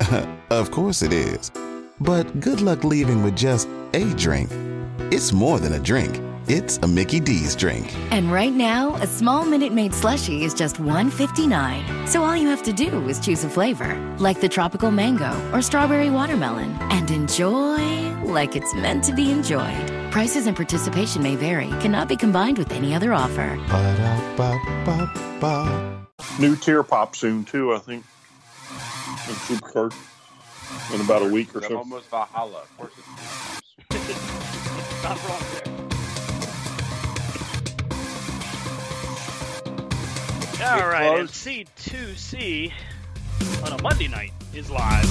of course it is. But good luck leaving with just a drink. It's more than a drink. It's a Mickey D's drink. And right now, a small Minute Maid slushie is just $1.59. So all you have to do is choose a flavor, like the tropical mango or strawberry watermelon, and enjoy like it's meant to be enjoyed. Prices and participation may vary, cannot be combined with any other offer. Ba-da-ba-ba-ba. New tear pop soon too, I think. In Supercard. In about a week or I'm so. almost Valhalla. Of course it's Not wrong there. All right, and C2C on a Monday night is live.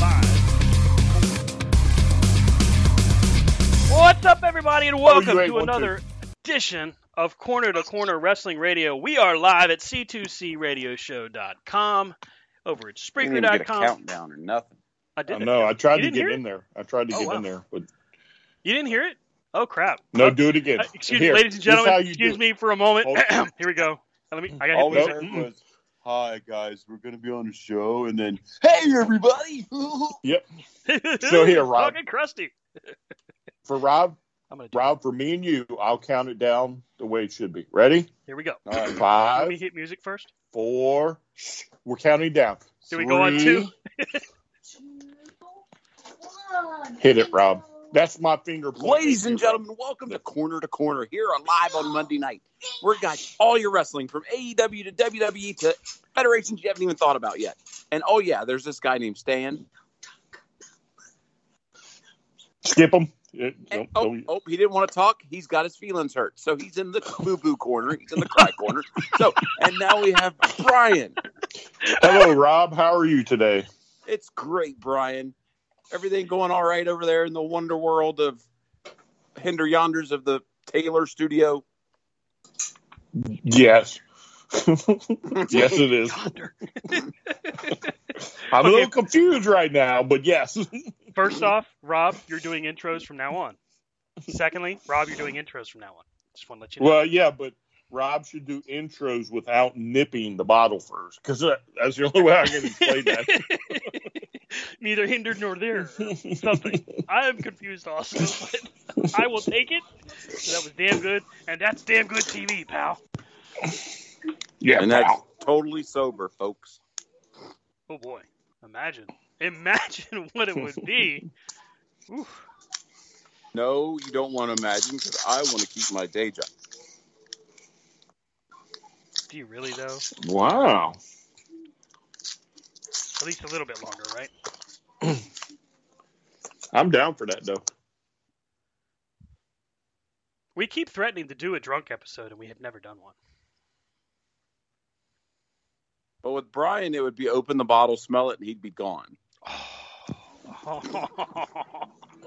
Live. What's up, everybody, and oh, welcome ain't to one, another edition of Corner to Corner Wrestling Radio. We are live at C2CRadioshow.com, over at Didn't even get a Spreaker.com. countdown or nothing. I I did. know. I tried You to get in it? there. I tried to Oh, get wow. in there, but You didn't hear it? Oh crap! no, do it again. uh, excuse me, ladies and this is how gentlemen. Excuse do me for a moment. Here we go. Let me. I got All hit we was, "Hi guys, we're gonna be on a show," and then, "Hey everybody!" Yep. So here, Rob. Fucking crusty. For Rob, I'm gonna. Rob, for me and you, I'll count it down the way it should be. Ready? Here we go. All right. Let me hit music first. four. Shh, We're counting down. Do we go on two? Hit it, Rob. That's my finger. Ladies and gentlemen, welcome to Corner to Corner here on live on Monday night. We're got all your wrestling from AEW to WWE to federations you haven't even thought about yet. And oh yeah, there's this guy named Stan. Skip him. Uh, and, oh, oh, he didn't want to talk. He's got his feelings hurt, so he's in the boo boo corner. He's in the cry corner. So, and now we have Brian. Hello, Rob. How are you today? It's great, Brian. Everything going all right over there in the wonder world of Hinder Yonders of the Taylor Studio. Yes. yes, it is. I'm a little confused right now, but yes. First off, Rob, you're doing intros from now on. Secondly, Rob, you're doing intros from now on. Just want to let you know. well, yeah, but Rob should do intros without nipping the bottle first, because uh, that's the only way I can explain that. Neither hindered nor there. Something. I am confused also, but I will take it. That was damn good, and that's damn good TV, pal. Yeah, and that's totally sober, folks. Oh boy, imagine, imagine what it would be. Oof. No, you don't want to imagine because I want to keep my day job. Do you really though? Wow. At least a little bit longer, right? I'm down for that, though. We keep threatening to do a drunk episode, and we have never done one. But with Brian, it would be open the bottle, smell it, and he'd be gone.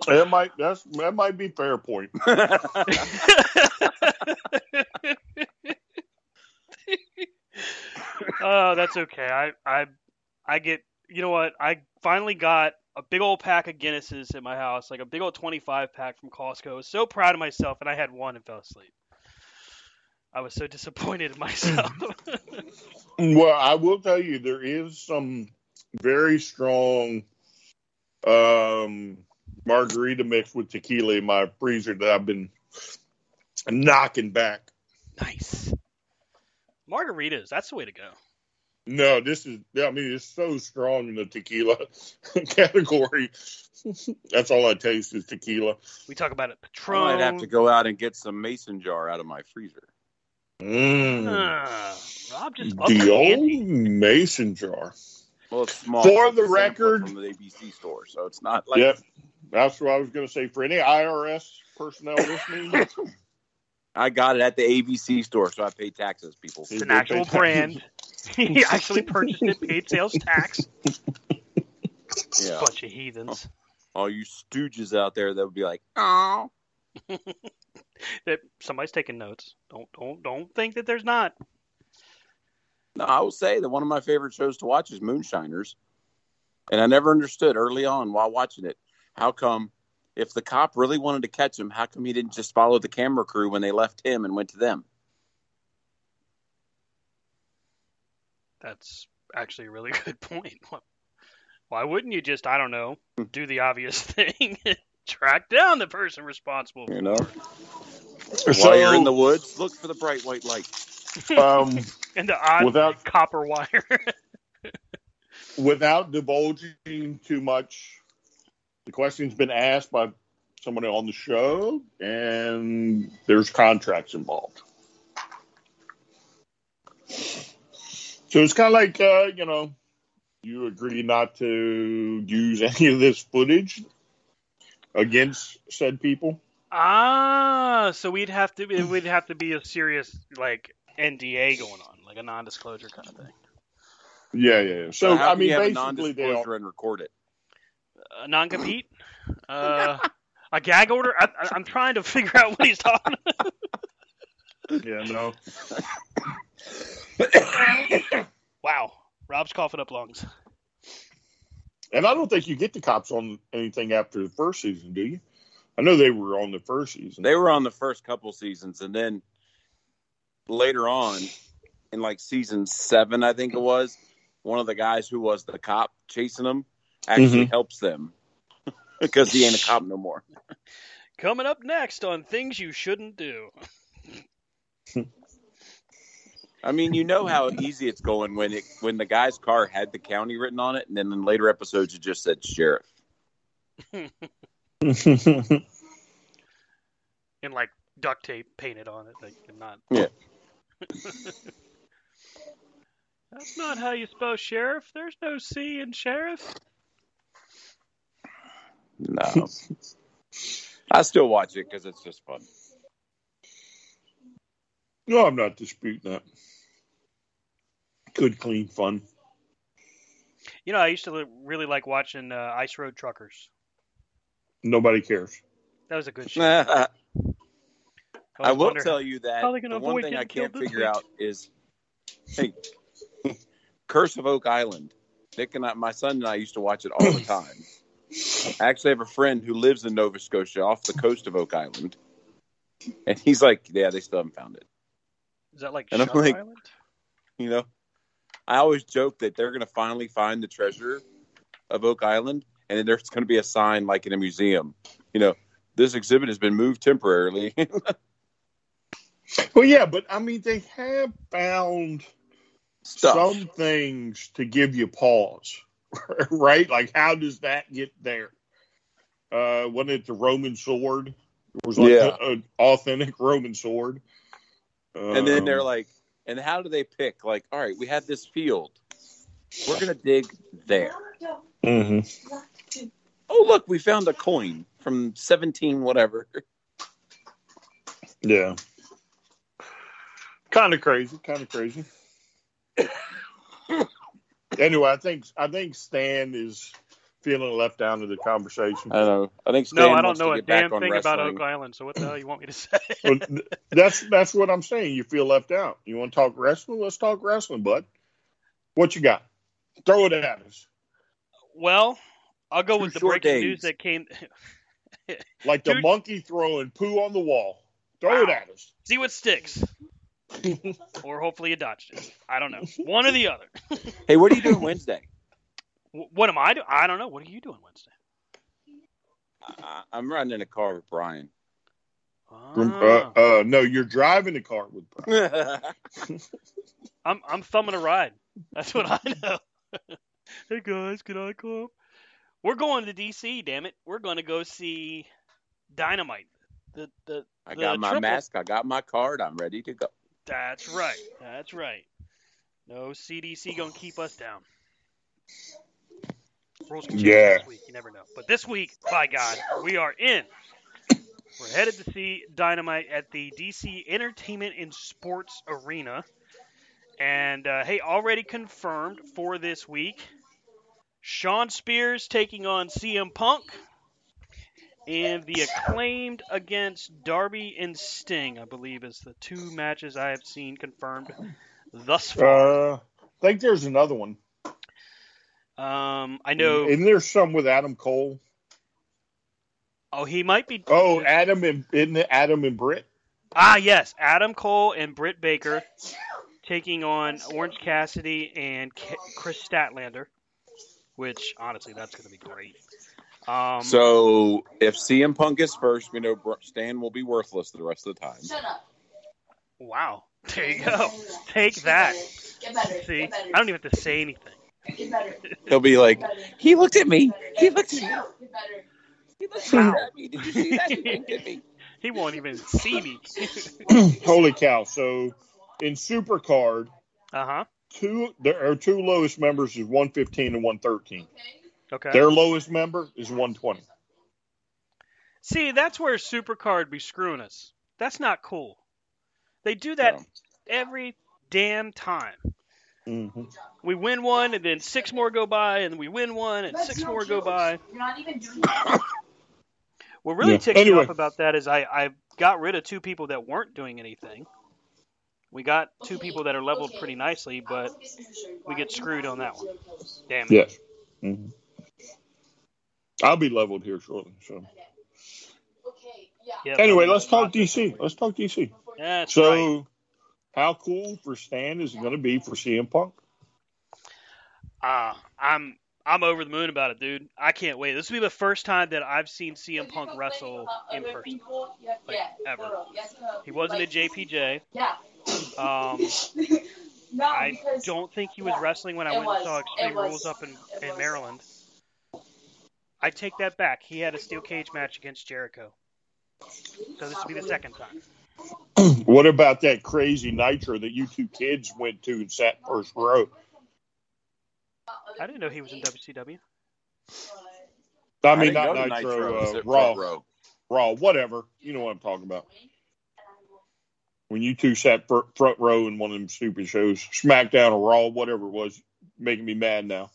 That might that's that might be fair point. Oh, that's okay. I I I get. You know what? I finally got a big old pack of Guinnesses at my house, like a big old 25 pack from Costco. I was so proud of myself, and I had one and fell asleep. I was so disappointed in myself. Well, I will tell you, there is some very strong um, margarita mix with tequila in my freezer that I've been knocking back. nice. Margaritas, that's the way to go. No, this is, I mean, it's so strong in the tequila category. That's all I taste is tequila. We talk about it. Patron. I Patron. might have to go out and get some mason jar out of my freezer. Mm. Rob just the the old ante. mason jar. Well, it's small. For It's the record- from the ABC store, so it's not like yep. That's what I was going to say. For any IRS personnel listening, I got it at the ABC store, so I pay taxes, people. It's an actual brand. he actually purchased it, paid sales tax. Yeah. Bunch of heathens. Oh, all you stooges out there that would be like, oh. That somebody's taking notes. Don't don't don't think that there's not. No, I will say that one of my favorite shows to watch is Moonshiners. And I never understood early on while watching it how come, if the cop really wanted to catch him, how come he didn't just follow the camera crew when they left him and went to them? That's actually a really good point. Why wouldn't you just, I don't know, do the obvious thing and track down the person responsible? You know? So- While you're in the woods, look for the bright white light. um, And the odd Without- copper wire. without divulging too much, the question's been asked by someone on the show, and there's contracts involved. So it's kind of like, uh, you know, you agree not to use any of this footage against said people. ah, so we'd have to it would have to be a serious like NDA going on, like a non-disclosure kind of thing. Yeah, yeah. yeah. So, how I can mean, you have basically, they non-disclosure are. and record it. A non-compete, uh, a gag order. I, I, I'm trying to figure out what he's talking. about. Yeah, no. Wow, Rob's coughing up lungs. And I don't think you get the cops on anything after the first season, do you? I know they were on the first season. They were on the first couple seasons, and then later on, in like season seven, I think it was, one of the guys who was the cop chasing them Mm-hmm. actually helps them because he ain't a cop no more. Coming up next on things you shouldn't do. I mean, you know how easy it's going when it when the guy's car had the county written on it, and then in later episodes it just said sheriff. and like duct tape painted on it, like not. Yeah. That's not how you spell sheriff. There's no C in sheriff. No, I still watch it because it's just fun. no, I'm not disputing that. Good, clean fun. You know, I used to really like watching uh, Ice Road Truckers. Nobody cares. That was a good show. I always will wonder tell you that how they gonna the one thing I can't figure week. out is, hey, Curse of Oak Island. Nick and I, my son and I used to watch it all the time. I actually have a friend who lives in Nova Scotia off the coast of Oak Island. And he's like, yeah, they still haven't found it. Is that like And I'm like- Island? You know, I always joke that they're going to finally find the treasure of Oak Island, and then there's going to be a sign like in a museum. You know, this exhibit has been moved temporarily. Well, yeah, but I mean, they have found Stuff. some things to give you pause, right? Like, how does that get there? Uh, wasn't it the Roman sword? It was like Yeah. an authentic Roman sword. and then they're Um, like, and how do they pick? Like, all right, we have this field. We're going to dig there. Mm-hmm. Oh, look, we found a coin from 17 whatever. Yeah. Kind of crazy. Kind of crazy. anyway, I think I think Stan is feeling left out of the conversation. I know. I think Stan No, I don't wants know a damn on thing about. Oak Island. So what the hell you want me to say? Well, that's that's what I'm saying. You feel left out. You want to talk wrestling? Let's talk wrestling, bud. What you got? Throw it at us. Well, I'll go Two with the breaking days. news that came. Like the Dude. monkey throwing poo on the wall. Throw it at us. See what sticks. or hopefully you dodged it. I don't know. One or the other. Hey, what are you doing Wednesday? What am I doing? I don't know. What are you doing Wednesday? I, I'm riding in a car with Brian. Ah. Uh, uh, no, you're driving the car with Brian. I'm I'm thumbing a ride. That's what I know. hey guys, can I come? We're going to DC. Damn it, we're going to go see Dynamite. The the I the got my triple- mask. I got my card. I'm ready to go. That's right. That's right. No CDC gonna keep us down. Rules can change Yeah. this week. You never know. But this week, by God, we are in. We're headed to see Dynamite at the DC Entertainment and Sports Arena. And uh, hey, already confirmed for this week, Shawn Spears taking on CM Punk, and the acclaimed against Darby and Sting, I believe, is the two matches I have seen confirmed thus far. Uh, I think there's another one. Um, I know. Isn't there some with Adam Cole? Oh, he might be. Oh, Adam and isn't it Adam and Britt? Ah, yes, Adam Cole and Britt Baker taking on Orange Cassidy and K- Kris Statlander, which honestly, that's going to be great. Um, So if CM Punk is first, we know Stan will be worthless the rest of the time. Shut up. wow, there you go. Take that. Get better. See, Get better. I don't even have to say anything. Get better. He'll be like, Get better. he looked at me. He looked at me. Get better. He looked at me. Did you see that? He looked at me. He won't even see me. Holy cow! So in Supercard, uh huh. two there are two lowest members is 115 and 113. Okay. Their lowest member is 120. See, that's where Supercard be screwing us. That's not cool. They do that No. every damn time. Mm-hmm. We win one, and then six more go by, and we win one, and That's six no more go by. You're not even doing that. What really Yeah. ticks me off about that is I, I got rid of two people that weren't doing anything. We got two people that are leveled pretty nicely, but we get screwed on that one. Damn it. Yes. hmm I'll be leveled here shortly. So Okay, yeah. Yep. anyway, let's talk DC. Let's talk DC. That's So, right. how cool for Stan is it going to be for CM Punk? Uh, I'm I'm over the moon about it, dude. I can't wait. This will be the first time that I've seen CM Punk wrestle in person. Like, ever. He wasn't at JPJ. Yeah. Um, no, I because don't think he was yeah, wresling when I it went and saw. Extreme was. Rules up in, It in was. Maryland. I take that back. He had a steel cage match against Jericho. So this will be the second time. What about that crazy Nitro that you two kids went to and sat first row? I didn't know he was in WCW. I mean, didn't not go to Nitro, Nitro. Uh, Raw, row. Raw, whatever. You know what I'm talking about. When you two sat fir- front row in one of them stupid shows, SmackDown or Raw, whatever it was, making me mad now.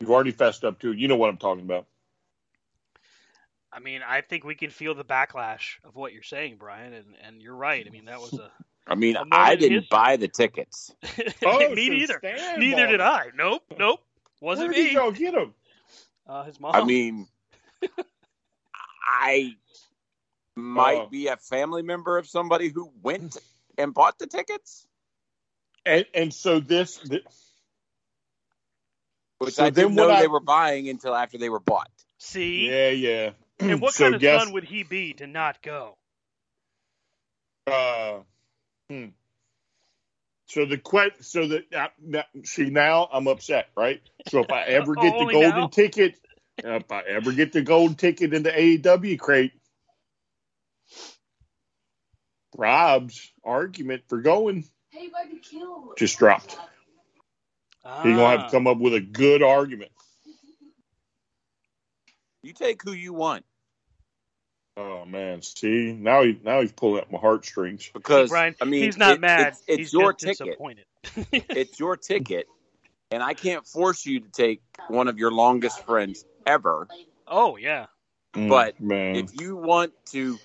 You've already fessed up to it. You know what I'm talking about. I mean, I think we can feel the backlash of what you're saying, Brian, and, and you're right. I mean, that was a. I mean, A I didn't history. buy the tickets. Oh, me so neither. Neither bought did. I. Nope, nope. Wasn't Where did me. y'all get them? Uh, his mom. I mean, I might Oh. be a family member of somebody who went and bought the tickets, And, and so this, th- which So I didn't know I- they were buying until after they were bought. See? yeah, yeah. And what so kind of guess, son would he be to not go? Uh, hmm. So the que- so that uh, now- see now I'm upset, right? So if I ever get the golden now? ticket, if I ever get the golden ticket in the AEW crate, Rob's argument for going Hey, by kill. just dropped. He's gonna have Ah. to come up with a good argument. You take who you want Oh man, see now he now he's pulling at my heartstrings. because Brian, I mean, he's not it- mad. It's, it's he's your just ticket. disappointed. It's your ticket, and I can't force you to take one of your longest friends ever. oh yeah. Mm, But man, if you want to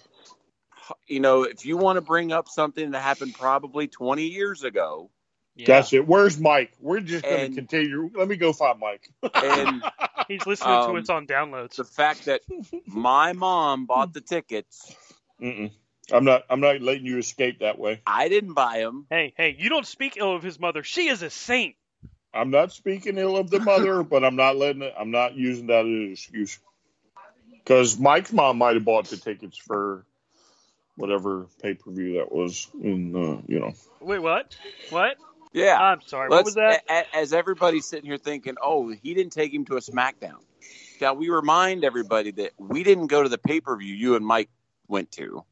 you know if you want to bring up something that happened probably 20 years ago Yeah. That's it. Where's Mike? We're just going to continue. Let me go find Mike. And He's listening Um, to us on downloads. the fact that my mom bought the tickets, Mm-mm. I'm not. I'm not letting you escape that way. I didn't buy them. Hey, hey, you don't speak ill of his mother. She is a saint. I'm not speaking ill of the mother, but I'm not letting it. I'm not using that as an excuse. Because Mike's mom might have bought the tickets for whatever pay per view that was. In uh, you know, Wait, what? What? Yeah. I'm sorry. What Let's- was that? a- a- As everybody's sitting here thinking, oh, he didn't take him to a SmackDown. Shall we remind everybody that we didn't go to the pay per view you and Mike went to?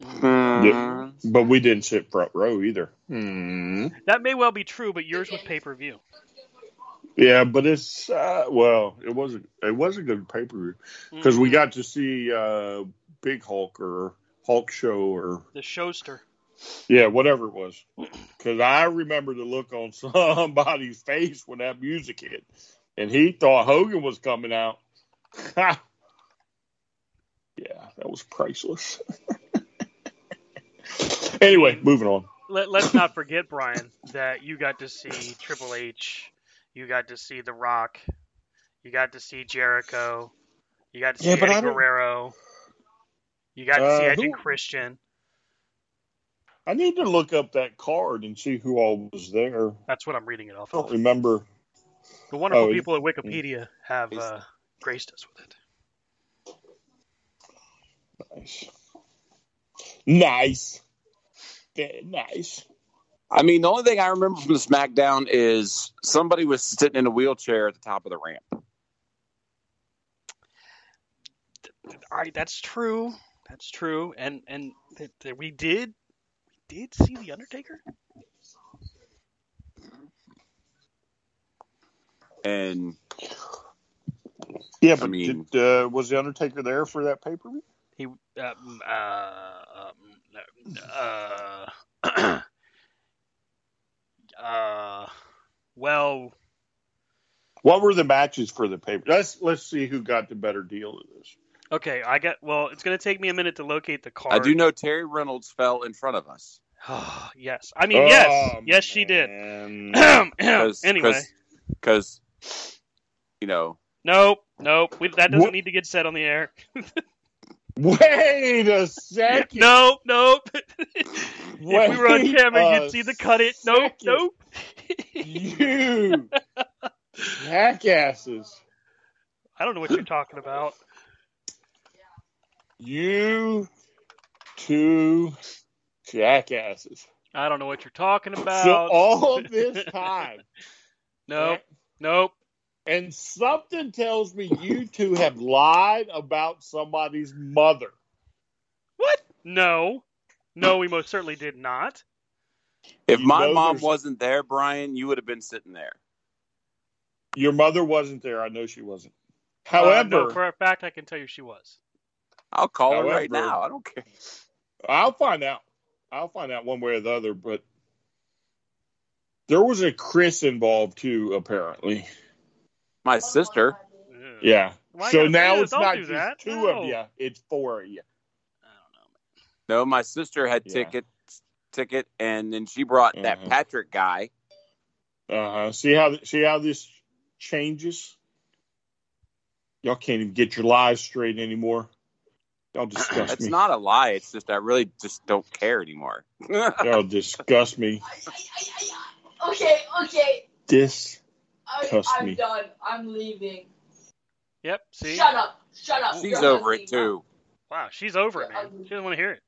Yeah. but we didn't sit front row either. Hmm. That may well be true, but yours was pay per view. Yeah, but it's uh, well, it wasn't. It was a good pay per view because we got to see uh, Big Hulk or Hulk Show or the showster. Yeah, whatever it was. Because I remember the look on somebody's face when that music hit, and he thought Hogan was coming out. yeah, that was priceless. anyway, moving on. Let, let's not forget, Brian, that you got to see Triple H, you got to see The Rock, you got to see Jericho, you got to see Yeah, but Eddie Guerrero, you got to see Uh, Edge who- and Christian. I need to look up that card and see who all was there. That's what I'm reading it off I don't of. remember. The wonderful Oh, people at Wikipedia have uh, graced us with it. Nice. Nice. Very nice. I mean, the only thing I remember from the SmackDown is somebody was sitting in a wheelchair at the top of the ramp. All right, that's true. That's true. And and th- th- we did we did see the Undertaker. And Yeah, but mean- did, uh, was the Undertaker there for that pay per view? He um, uh, um, uh, uh, well, What were the matches for the pay? Let's let's see who got the better deal of this. Okay. I got. Well, it's gonna take me a minute to locate the car. I do know Terri Runnels fell in front of us. yes, I mean yes, Oh, yes, she did. man. anyway, Because, you know, nope, nope. We, that doesn't What- need to get said on the air. Wait a second. nope, nope. if we were on Wait camera, a you'd see the cut it. Nope, second. nope. You jackasses. I don't know what you're talking about. You two jackasses. I don't know what you're talking about. So all of this time, nope, nope. and something tells me you two have lied about somebody's mother. What? No, no, we most certainly did not. if You my mom there's- wasn't there, Brian, you would have been sitting there. Your mother wasn't there. I know she wasn't. Uh, However, no, for a fact, I can tell you she was. I'll call her right now. I don't care. I'll find out. I'll find out one way or the other, but there was a Chris involved too, apparently. My sister. Ugh. Yeah. Why so now it's? Don't not just that. two No. of you; it's four of you. I don't know. No, my sister had Yeah. ticket, ticket, and then she brought that Mhm. Patrick guy. Uh huh. See how see how this changes. Y'all can't even get your lies straight anymore. Y'all disgust That's me. not a lie. It's just I really just don't care anymore. Y'all disgust me. Okay, okay. This. I, Cuss I'm me. done. I'm leaving. Yep. See. Shut up. Shut up. She's You're over it too. Wow, she's over it, man. She doesn't want to hear it.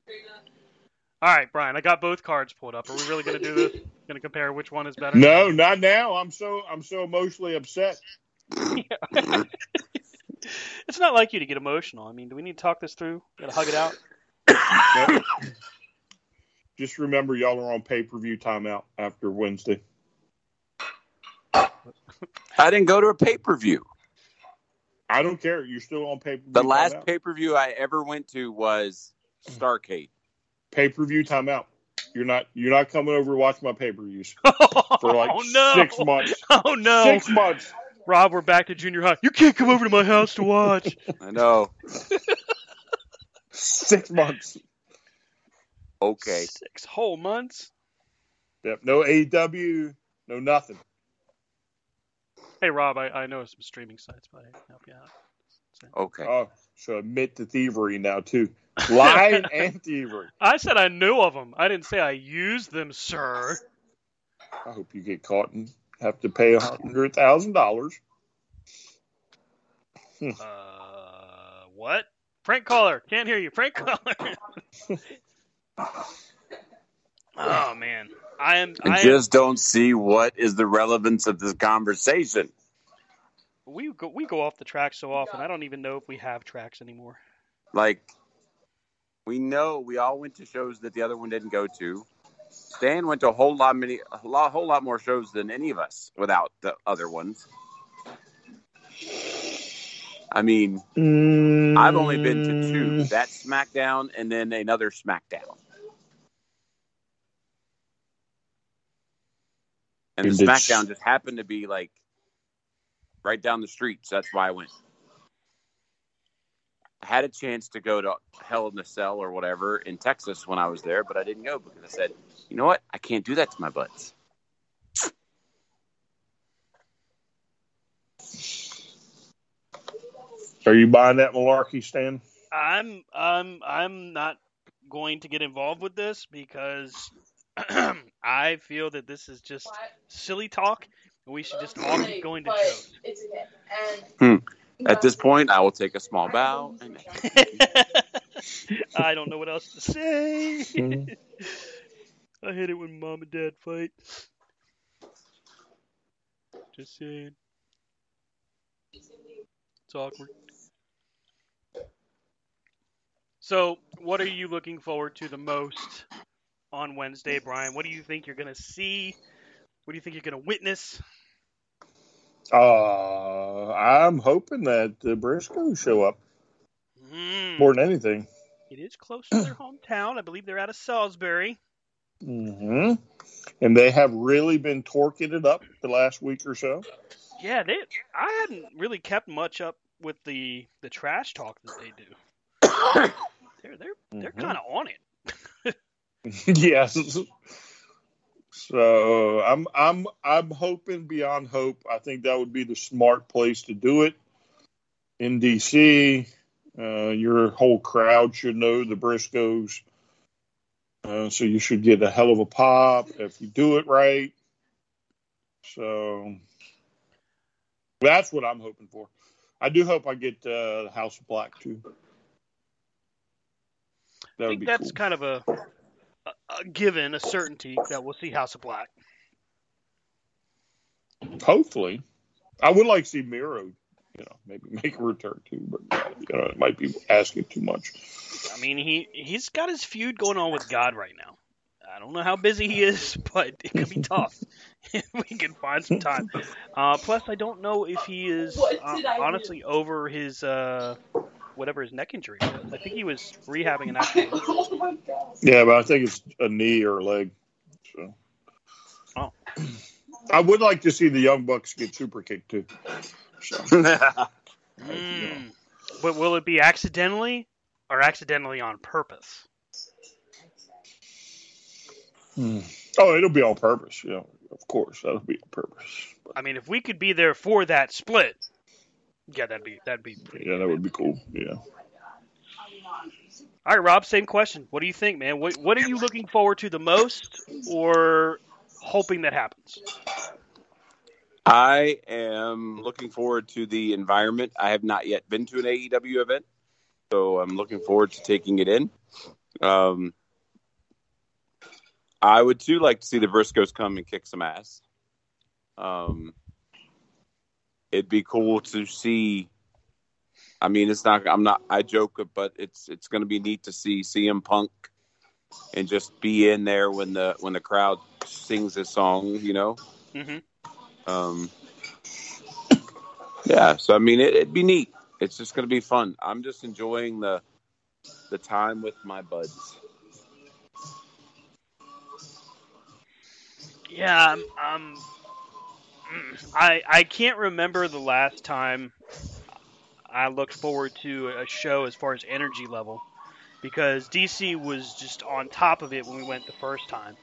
All right, Brian, I got both cards pulled up. Are we really going to do this? Going to compare which one is better? No, not now. I'm so I'm so emotionally upset. It's not like you to get emotional. I mean, do we need to talk this through? Got to hug it out. Nope. Just remember, y'all are on pay per view timeout after Wednesday. I didn't go to a pay per view. I don't care. You're still on pay per view. The last pay per view I ever went to was Starcade. pay per view timeout. You're not you're not coming over to watch my pay per views for like oh no! six months. Oh no! Six months. Rob, we're back to junior high. You can't come over to my house to watch. I know. Six months. Okay. Six whole months. Yep. No AEW. No nothing. Hey Rob, I, I know some streaming sites, but I can help you out. Okay. Oh, so admit to thievery now too. Lying and thievery. I said I knew of them. I didn't say I used them, sir. I hope you get caught and have to pay a hundred thousand dollars. Uh, what? Frank Caller, can't hear you. Frank Caller. oh man, I am. I I am, just don't see what is the relevance of this conversation. we go we go off the track so often. I don't even know if we have tracks anymore. Like, we know we all went to shows that the other one didn't go to. Stan went to a whole lot many, a lot, whole lot more shows than any of us without the other ones. I mean, I've only been to Mm. two. That SmackDown and then another SmackDown. And the SmackDown just happened to be like right down the street, so that's why I went. I had a chance to go to Hell in a Cell or whatever in Texas when I was there, but I didn't go because I said, you know what? I can't do that to my butts. Are you buying that malarkey, Stan? I'm I'm I'm not going to get involved with this because I feel that this is just silly talk, we should just all keep going to But shows. It's okay. And hmm. At this point, I will take a small bow. And I don't know what else to say. Mm-hmm. I hate it when mom and dad fight. Just saying. It's awkward. So, what are you looking forward to the most on Wednesday, Brian? What do you think you're going to see? What do you think you're going to witness? Uh, I'm hoping that the Briscoes show up Mm, more than anything. it is close to their hometown. I believe they're out of Salisbury. Mm-hmm. And they have really been torquing it up the last week or so. Yeah, they. I hadn't really kept much up with the the trash talk that they do. They're they're they're Mhm. kind of on it. yes. So I'm I'm I'm hoping beyond hope. I think that would be the smart place to do it in DC. Uh, your whole crowd should know the Briscoes, uh, so you should get a hell of a pop if you do it right. So that's what I'm hoping for. I do hope I get uh, the House of Black too. That I think that's cool. kind of a, a, a given, a certainty that we'll see House of Black. Hopefully, I would like to see Miro. You know, maybe make a return too, but uh, you know, it might be asking too much. I mean, he he's got his feud going on with God right now. I don't know how busy he is, but it could be tough if we can find some time. Uh, plus, I don't know if he is uh, did I do? honestly over his uh, whatever his neck injury was. I think he was rehabbing an actual. oh my god. Yeah, but I think it's a knee or a leg. So, Oh. I would like to see the Young Bucks get super kicked too. So, Mm. But will it be accidentally or accidentally on purpose? hmm. Oh, it'll be on purpose. Yeah, of course, that'll be on purpose. But, I mean, if we could be there for that split, yeah, that'd be that'd be pretty. yeah, that would be cool. Yeah. All right, Rob, same question. What do you think, man? What what are you looking forward to the most, or hoping that happens? I am looking forward to the environment. I have not yet been to an AEW event, so I'm looking forward to taking it in. Um, I would too like to see the Briscoes come and kick some ass. Um, it'd be cool to see. I mean, it's not. I'm not. I joke, but it's it's going to be neat to see CM Punk and just be in there when the when the crowd sings his song. You know. hmm Um, yeah, so I mean, it, it'd be neat. It's just going to be fun. I'm just enjoying the the time with my buds. Yeah, um, um, mm, I I can't remember the last time I looked forward to a show as far as energy level because DC was just on top of it when we went the first time.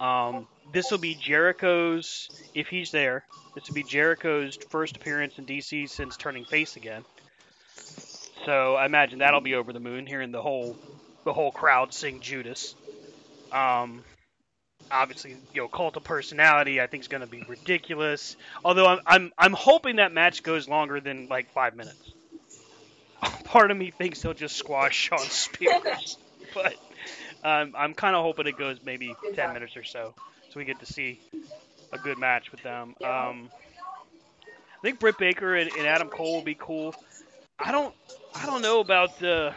Um, this will be Jericho's, if he's there, this will be Jericho's first appearance in DC since turning face again. So I imagine that'll be over the moon, hearing the whole the whole crowd sing Judas. Um, obviously, you know, cult of personality, I think is going to be ridiculous. Although I'm, I'm I'm hoping that match goes longer than like five minutes. Part of me thinks they'll just squash Shawn Spears, but um, I'm kind of hoping it goes maybe 10 minutes or so, so we get to see a good match with them. Um, I think Britt Baker and, and Adam Cole will be cool. I don't, I don't know about the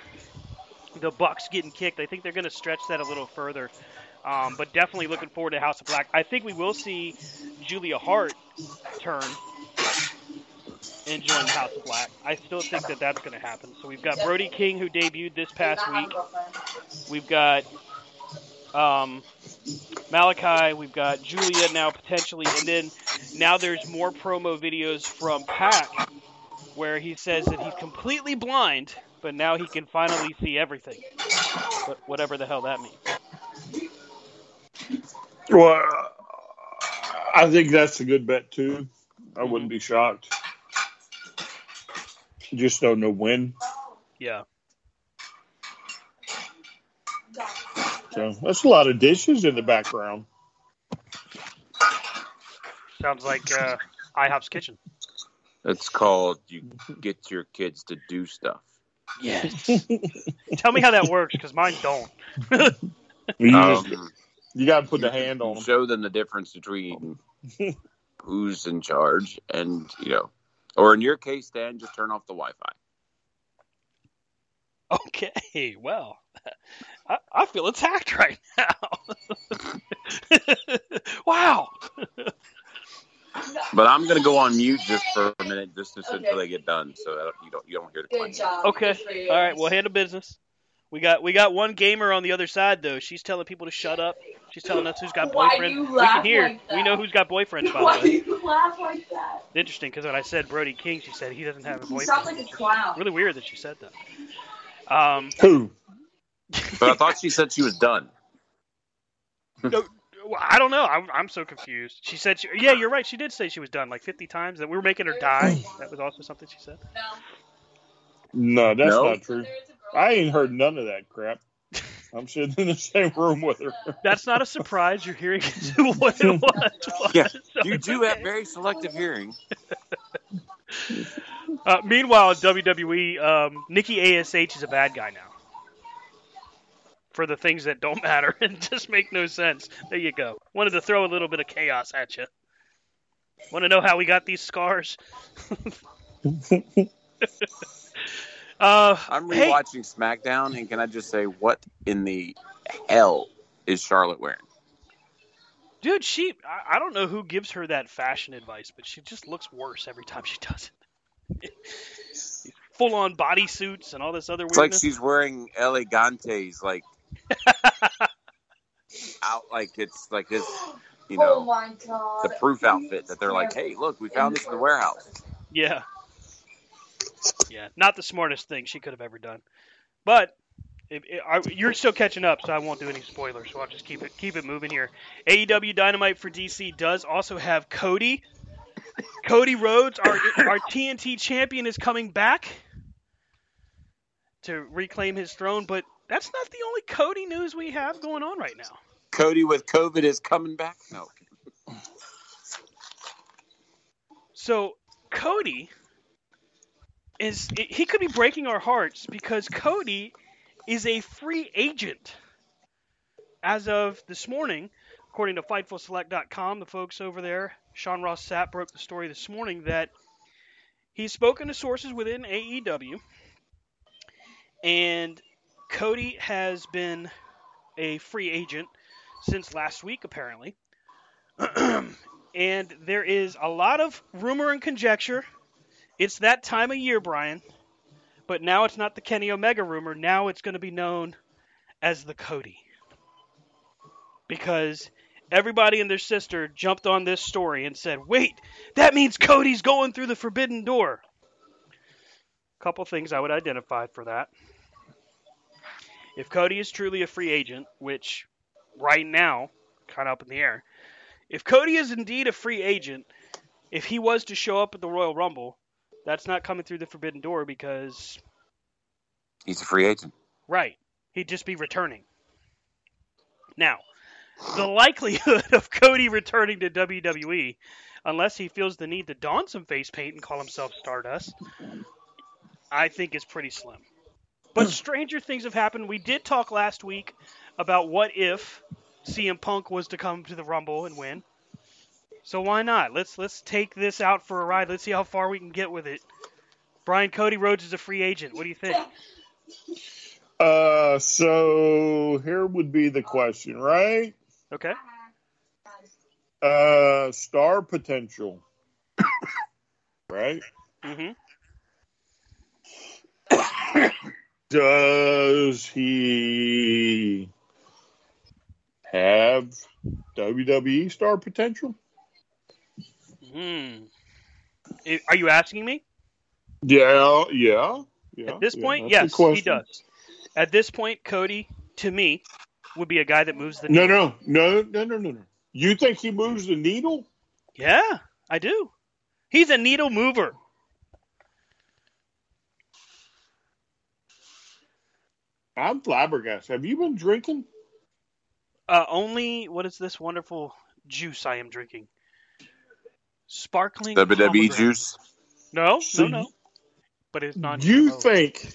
the Bucks getting kicked. I think they're going to stretch that a little further. Um, but definitely looking forward to House of Black. I think we will see Julia Hart turn and join House of Black. I still think that that's going to happen. So we've got Brody King who debuted this past week. We've got um, Malakai. We've got Julia now potentially, and then now there's more promo videos from Pac where he says that he's completely blind, but now he can finally see everything. But whatever the hell that means. Well, I think that's a good bet too. I wouldn't be shocked. Just don't know when. Yeah. So that's a lot of dishes in the background. Sounds like uh, IHOP's kitchen. It's called you get your kids to do stuff. Yes. Tell me how that works, because mine don't. You, Um, you got to put the hand on them. show them the difference between um, who's in charge and you know or in your case dan just turn off the wi-fi Okay, well, I, I feel attacked right now. wow. but i'm going to go on mute just for a minute just until Okay. they get done so that you don't you don't hear the Good job. Okay. Good for you. All right. Well, handle business. We got we got one gamer on the other side though. She's telling people to shut up. She's telling us who's got Why do boyfriend. you We can hear. like we know who's got boyfriends by Why the do way. you laugh like that? Interesting because when I said Brody King, she said he doesn't have a You boyfriend. sound like a clown. Really weird that she said that. Um, Who? but i thought she said she was done well, I don't know. I'm, I'm so confused. She said, she, "Yeah, you're right. She did say she was done like 50 times. That we were making her die. That was also something she said. No, that's No? not true. I ain't heard none of that crap. I'm sitting in the same room with her. That's not a surprise. You're hearing what it was. yeah So you it's do have very selective hearing Uh, meanwhile, WWE, um, Nikki Ash is a bad guy now. For the things that don't matter and just make no sense. There you go. Wanted to throw a little bit of chaos at you. Want to know how we got these scars? Uh, i'm hey, rewatching smackdown and can i just say what in the hell is charlotte wearing dude, she. I, I don't know who gives her that fashion advice, but she just looks worse every time she does it. Full on bodysuits and all this other it's like she's wearing elegantes like out like it's like this you oh know my god. the proof outfit that they're like hey look we found this in the warehouse Yeah. Yeah, not the smartest thing she could have ever done. But if, if, I, you're still catching up, so I won't do any spoilers. So I'll just keep it keep it moving here. AEW Dynamite for DC does also have Cody. Cody Rhodes, our our TNT champion, is coming back to reclaim his throne. But that's not the only Cody news we have going on right now. Cody with COVID is coming back. No, So Cody is he could be breaking our hearts because Cody is a free agent as of this morning, according to FightfulSelect.com. The folks over there, Sean Ross Sapp broke the story this morning that he's spoken to sources within AEW, and Cody has been a free agent since last week, apparently. and there is a lot of rumor and conjecture. It's that time of year, Brian. But now it's not the Kenny Omega rumor. Now it's going to be known as the Cody. Because everybody and their sister jumped on this story and said, wait, that means Cody's going through the forbidden door. A Couple things I would identify for that. If Cody is truly a free agent, which right now, kind of up in the air. If Cody is indeed a free agent, if he was to show up at the Royal Rumble, that's not coming through the forbidden door because He's a free agent. right, he'd just be returning. Now, the likelihood of Cody returning to WWE, unless he feels the need to don some face paint and call himself Stardust, I think is pretty slim. But hmm. stranger things have happened. We did talk last week about what if CM Punk was to come to the Rumble and win. So why not? Let's let's take this out for a ride. Let's see how far we can get with it. Brian Cody Rhodes is a free agent. What do you think? Uh, so here would be the question, right? Okay. Uh, star potential, right? Mm-hmm. Does he have WWE star potential? Hmm. Are you asking me? Yeah, yeah, yeah. At this yeah, point, yes, he does. At this point, Cody, to me, would be a guy that moves the No, needle. no, no, no, no, no, no. You think he moves the needle? Yeah, I do. He's a needle mover. I'm flabbergasted. Have you been drinking? Uh, only what is this wonderful juice I am drinking? Sparkling WWE juice. No, So no, no. But it's not. You GMO. think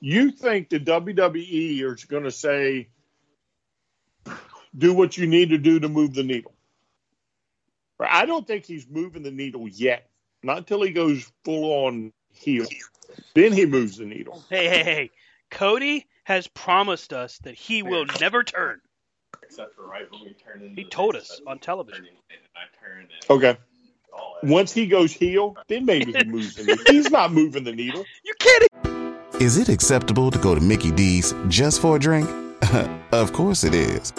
you think the WWE is going to say do what you need to do to move the needle? Right, I don't think he's moving the needle yet. Not until he goes full on heel. Then he moves the needle. Hey, hey, hey! Cody has promised us that he will never turn. Except for right when we turn into He told us on television. and I turn it Okay. All that. Once he goes heel, then maybe he moves the needle. He's not moving the needle. You kidding? Is it acceptable to go to Mickey D's just for a drink? of course it is.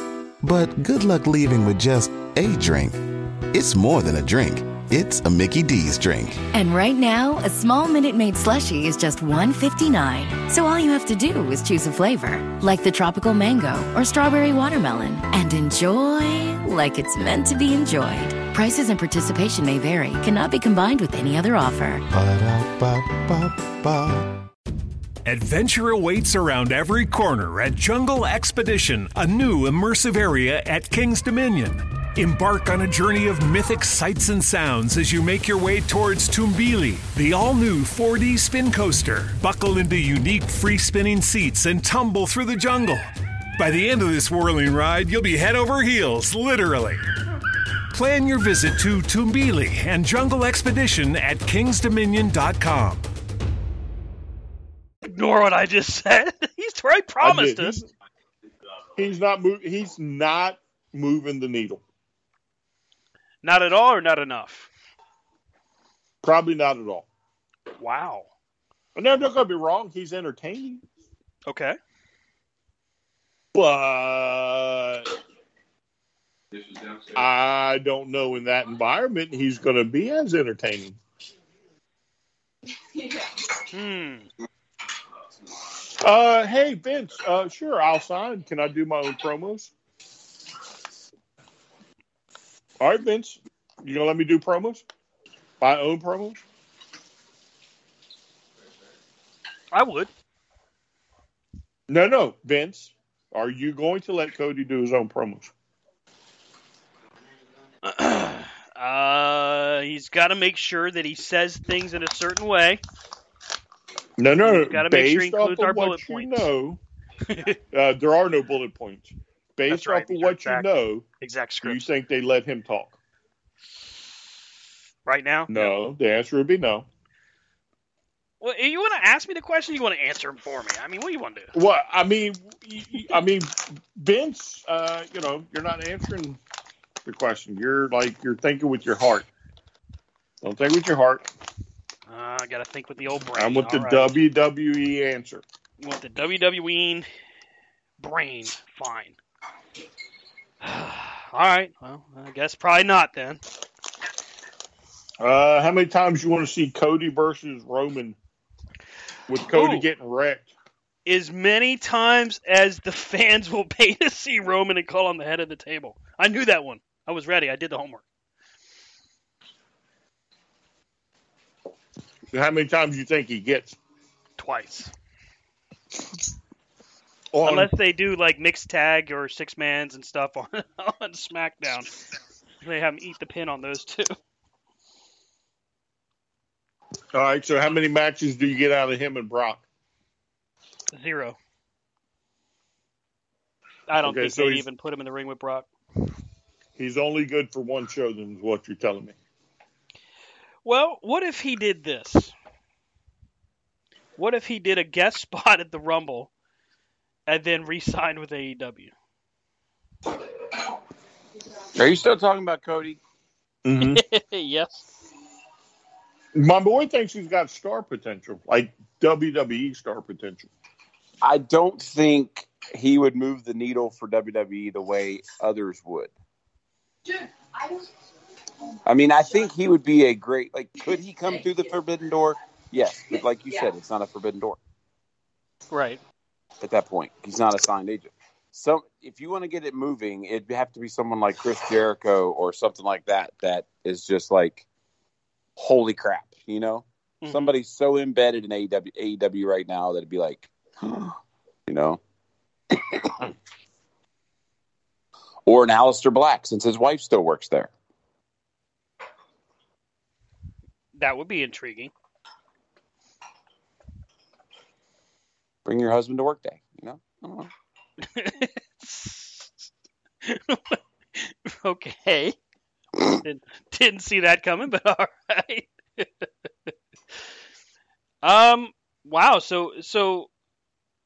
But good luck leaving with just a drink. It's more than a drink. It's a Mickey D's drink. And right now, a small Minute Maid slushy is just $1.59. So all you have to do is choose a flavor, like the tropical mango or strawberry watermelon, and enjoy like it's meant to be enjoyed. Prices and participation may vary, cannot be combined with any other offer. Ba-da-ba-ba-ba. Adventure awaits around every corner at Jungle Expedition, a new immersive area at King's Dominion. Embark on a journey of mythic sights and sounds as you make your way towards Tumbili, the all new 4D spin coaster. Buckle into unique free spinning seats and tumble through the jungle. By the end of this whirling ride, you'll be head over heels, literally. Plan your visit to Tumbili and Jungle Expedition at kingsdominion.com. Ignore what I just said. He's right. I Promised did. us. He's, he's not move, He's not moving the needle. Not at all, or not enough. Probably not at all. Wow. And no, don't going to be wrong. He's entertaining, Okay. but I don't know in that environment he's going to be as entertaining. Hmm. Uh, hey Vince, uh, sure, I'll sign. Can I do my own promos? All right, Vince, you gonna let me do promos? My own promos? I would. No, no, Vince, are you going to let Cody do his own promos? Uh, he's got to make sure that he says things in a certain way. No, no, He's gotta make sure he based off includes of our what bullet you points. know, uh, there are no bullet points. Based That's right, off of these are what you know, Exact do you think they let him talk? Right now? No, the answer would be no. Well, you want to ask me the question? Or you want to answer them for me? I mean, what do you want to do? Well, I mean, y- y- I mean, Vince, uh, you know, you're not answering the question. You're like you're thinking with your heart. Don't think with your heart. Uh, I got to think with the old brain. I'm with the All right. WWE answer. You want the WWE brain? Fine. All right. Well, I guess probably not then. Uh, how many times you want to see Cody versus Roman with Cody Ooh. getting wrecked? as many times as the fans will pay to see Roman and call on the head of the table. I knew that one. I was ready. I did the homework. How many times do you think he gets? Twice. On, Unless they do like mixed tag or six mans and stuff on on SmackDown. They have him eat the pin on those two. all right, so how many matches do you get out of him and Brock? Zero. I don't Okay, think so they'd he's- even put him in the ring with Brock. He's only good for one show, then is what you're telling me. Well, what if he did this? What if he did a guest spot at the Rumble and then re-signed with E AEW? Are you still talking about Cody? Mm-hmm. yes. My boy thinks he's got star potential, like WWE star potential. I don't think he would move the needle for WWE the way others would. I mean, I think he would be a great like. Could he come through the forbidden door? Yes, but like you said, it's not a forbidden door Right. at that point. He's not a signed agent. So if you want to get it moving, it'd have to be someone like Chris Jericho or something like that. That is just like, holy crap, you know. Mhm. Somebody so embedded in AEW, AEW right now that it'd be like, you know, or an Aleister Black since his wife still works there. That would be intriguing. Bring your husband to work day, you know. I don't know. okay. didn't, didn't see that coming, but all right. um. Wow. So so,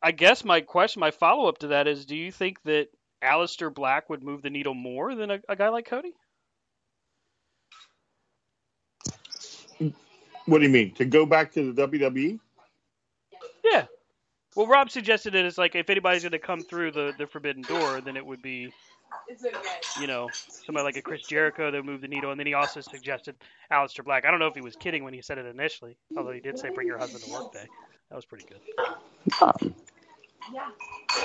I guess my question, my follow up to that is, do you think that Aleister Black would move the needle more than a, a guy like Cody? What do you mean? To go back to the? WWE? Yeah. Well, Rob suggested it as like if anybody's going to come through the, the forbidden door, then it would be, you know, somebody like a Chris Jericho that would move the needle. And then he also suggested Aleister Black. I don't know if he was kidding when he said it initially, although he did say bring your husband to work day. That was pretty good. Um, Yeah,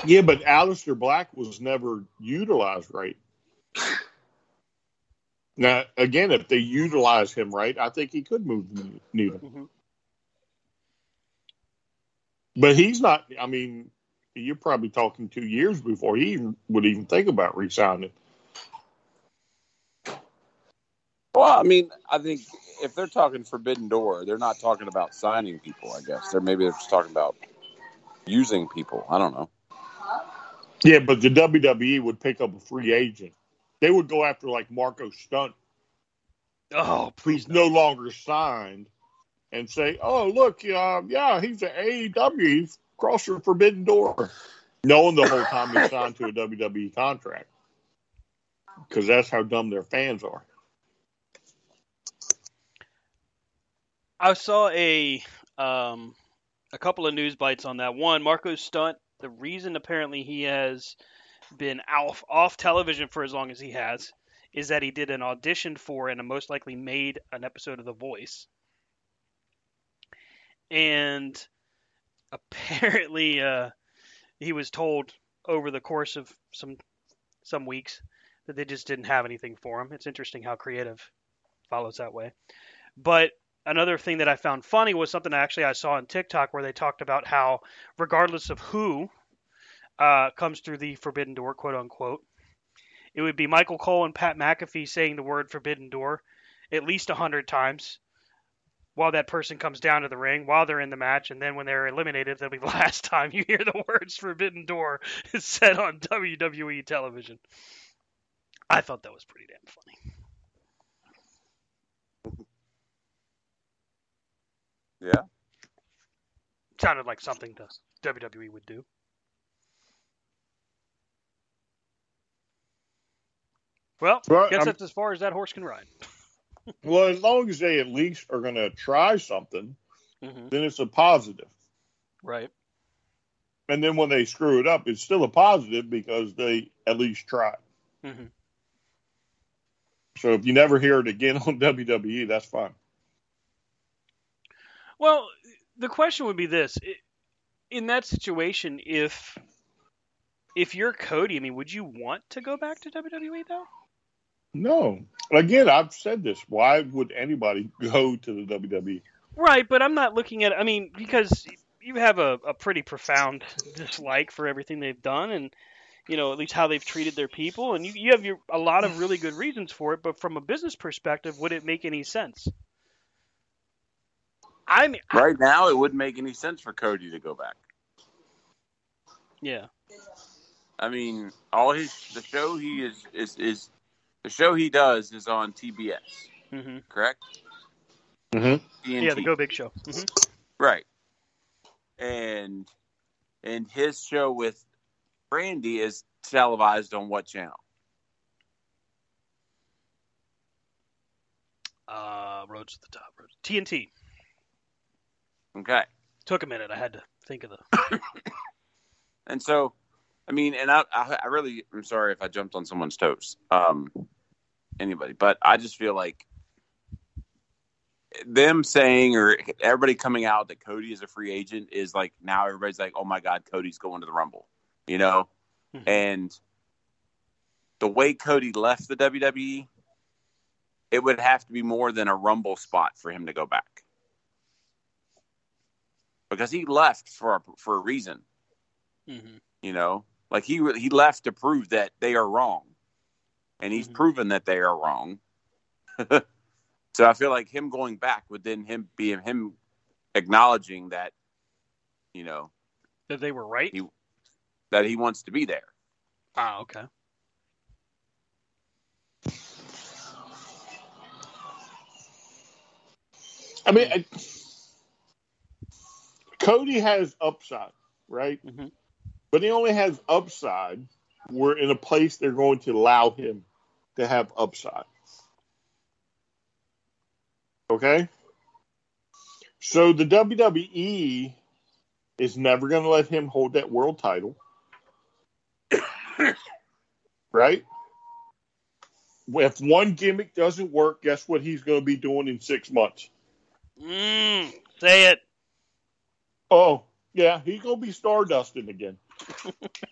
Yeah, but Aleister Black was never utilized right. Now, again, if they utilize him right, I think he could move the needle. Mhm. But he's not. I mean, you're probably talking two years before he even, would even think about resigning. well, I mean, I think if they're talking forbidden door, they're not talking about signing people. I guess they're maybe they're just talking about using people. I don't know. Yeah, but the WWE would pick up a free agent. They would go after like Marko Stunt, Oh, please. who's no longer signed, and say, "Oh, look, uh, yeah, he's an AEW. He's crossed the forbidden door," knowing the whole time he's signed to a WWE contract, because that's how dumb their fans are. I saw a um, a couple of news bites on that. One, Marko Stunt. The reason apparently he has been off off television for as long as he has is that he did an audition for and most likely made an episode of The Voice. And apparently, uh, he was told over the course of some some weeks that they just didn't have anything for him. It's interesting how creative follows that way. But another thing that I found funny was something actually I saw on TikTok where they talked about how, regardless of who uh, comes through the forbidden door, quote unquote, it would be Michael Cole and Pat McAfee saying the word forbidden door at least a hundred times while that person comes down to the ring while they're in the match, and then when they're eliminated, that'll be the last time you hear the words forbidden door is said on WWE television. I thought that was pretty damn funny. Yeah. Sounded like something the WWE would do. Well, Well, guess I'm- that's as far as that horse can ride. Well, as long as they at least are going to try something, hmm then it's a positive. Right. And then when they screw it up, it's still a positive because they at least tried. hmm So if you never hear it again on WWE, that's fine. Well, the question would be this: in that situation, if if you're Cody, I mean, would you want to go back to WWE though? No. Again, I've said this. Why would anybody go to the WWE? Right, but I'm not looking at. I mean, because you have a, a pretty profound dislike for everything they've done, and you know at least how they've treated their people, and you, you have your a lot of really good reasons for it. But from a business perspective, would it make any sense? I mean, I- Right now, it wouldn't make any sense for Cody to go back. yeah, I mean, all his the show he is is is the show he does is on TBS, hmm correct? Mm-hmm. yeah, the Go Big Show. hmm Right. And and his show with Brandi is televised on what channel? Uh, Rhodes to the Top, Road TNT. Okay. Took a minute. I had to think of the. And so, I mean, and I, I, I really, I'm sorry if I jumped on someone's toes, um, anybody, but I just feel like them saying or everybody coming out that Cody is a free agent is like now everybody's like, oh my God, Cody's going to the Rumble, you know? Mhm. And the way Cody left the WWE, it would have to be more than a Rumble spot for him to go back. Because he left for a, for a reason. hmm You know, like he he left to prove that they are wrong, and he's Mhm. proven that they are wrong. so I feel like him going back would then him being him acknowledging that, you know, That they were right. He- that he wants to be there. Ah, okay. I mean, I, Cody has upside, right? Mhm. But he only has upside. We're in a place they're going to allow him to have upside. Okay? So the WWE is never going to let him hold that world title. right? If one gimmick doesn't work, guess what he's going to be doing in six months? Mm, say it. Oh, yeah, he's gonna be stardusting again.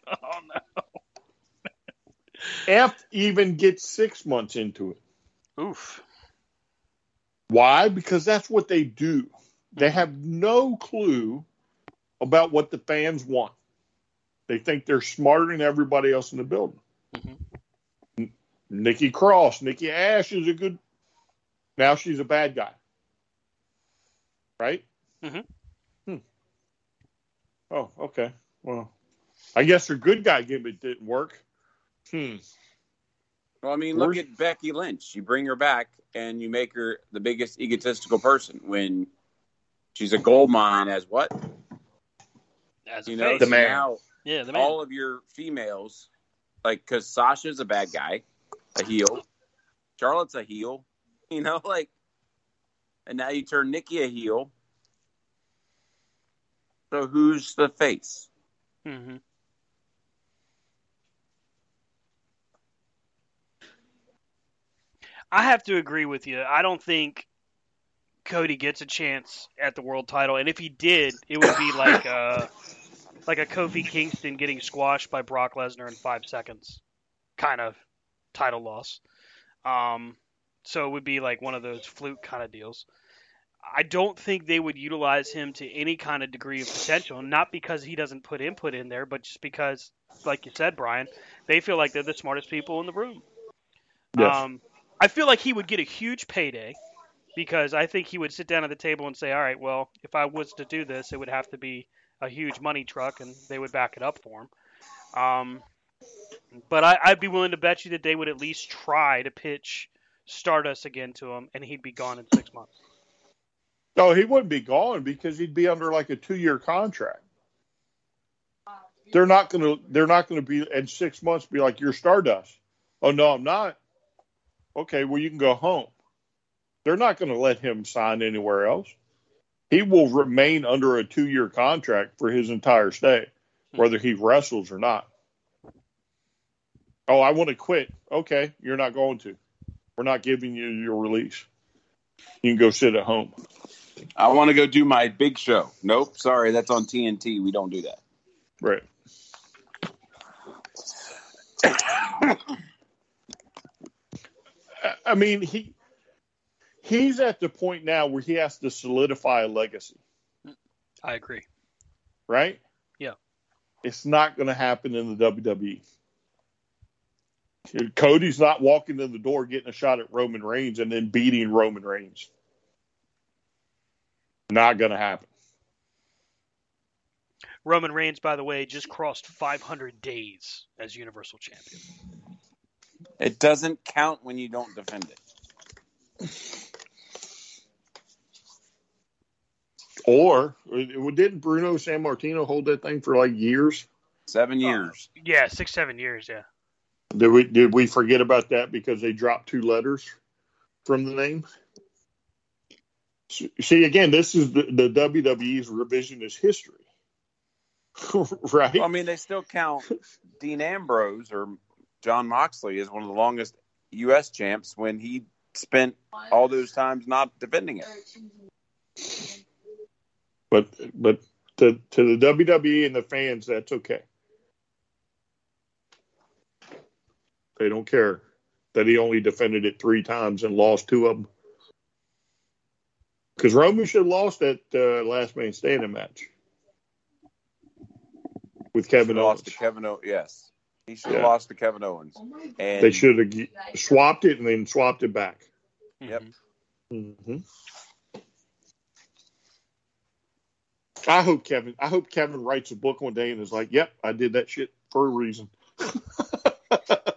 Oh no. F even gets six months into it. Oof. Why? Because that's what they do. They have no clue about what the fans want. They think they're smarter than everybody else in the building. Mhm. Nikki Cross, Nikki Ash is a good. Now she's a bad guy, right? Mhm. Oh, okay. Well, I guess her good guy gimmick didn't work. Hmm. Well, I mean, look Where's- at Becky Lynch. You bring her back and you make her the biggest egotistical person when she's a gold mine as what? As a You know, face. The man. now Yeah, the man. all of your females, like, because Sasha's a bad guy, a heel. Charlotte's a heel, you know, like, and now you turn Nikki a heel. So who's the face? hmm I have to agree with you. I don't think Cody gets a chance at the world title, and if he did, it would be like a like a Kofi Kingston getting squashed by Brock Lesnar in five seconds, kind of title loss. Um, so it would be like one of those fluke kind of deals. I don't think they would utilize him to any kind of degree of potential, not because he doesn't put input in there, but just because, like you said, Brian, they feel like they're the smartest people in the room. Yes. Um, I feel like he would get a huge payday because I think he would sit down at the table and say, "All right, well, if I was to do this, it would have to be a huge money truck, and they would back it up for him." Um, but I, I'd be willing to bet you that they would at least try to pitch Stardust again to him, and he'd be gone in six months. No, he wouldn't be gone because he'd be under like a two-year contract. They're not gonna. They're not gonna be in six months. Be like you're Stardust. Oh no, I'm not. Okay, well you can go home. They're not going to let him sign anywhere else. He will remain under a two-year contract for his entire stay, hmm. whether he wrestles or not. Oh, I want to quit. Okay, you're not going to. We're not giving you your release. You can go sit at home. I want to go do my big show. Nope, sorry, that's on TNT. We don't do that. Right. I- I mean, he he's at the point now where he has to solidify a legacy, I agree. right? Yeah. It's not going to happen in the WWE. Cody's not walking in the door getting a shot at Roman Reigns and then beating Roman Reigns. Not going to happen. Roman Reigns, by the way, just crossed 500 days as Universal Champion. It doesn't count when you don't defend it. Or uh, didn't Bruno Sammartino hold that thing for like years? Seven years. Yeah, six, seven years. Yeah. Did we did we forget about that because they dropped two letters from the name? See again, this is the, the WWE's revisionist history, right? Well, I mean, they still count Dean Ambrose or Jon Moxley as one of the longest U.S. champs when he spent all those times not defending it. But but to to the WWE and the fans, that's okay. They don't care that he only defended it three times and lost two of them. Because Roman should have lost that uh, last man standing match with Kevin He Owens. lost to Kevin Owens. Yes, he should have Yeah. lost to Kevin Owens. And They should have g- swapped it and then swapped it back. Yep. hmm I hope Kevin. I hope Kevin writes a book one day and is like, "Yep, I did that shit for a reason."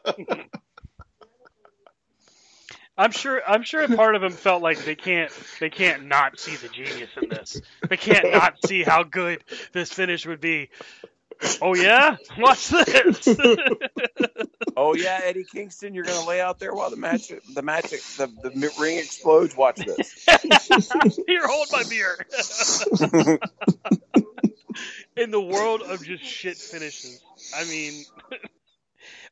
I'm sure. I'm sure a part of them felt like they can't. They can't not see the genius in this. They can't not see how good this finish would be. Oh yeah, watch this. oh yeah, Eddie Kingston, you're going to lay out there while the match, the match, the, the ring explodes. Watch this. Here, hold my beer. in the world of just shit finishes. I mean,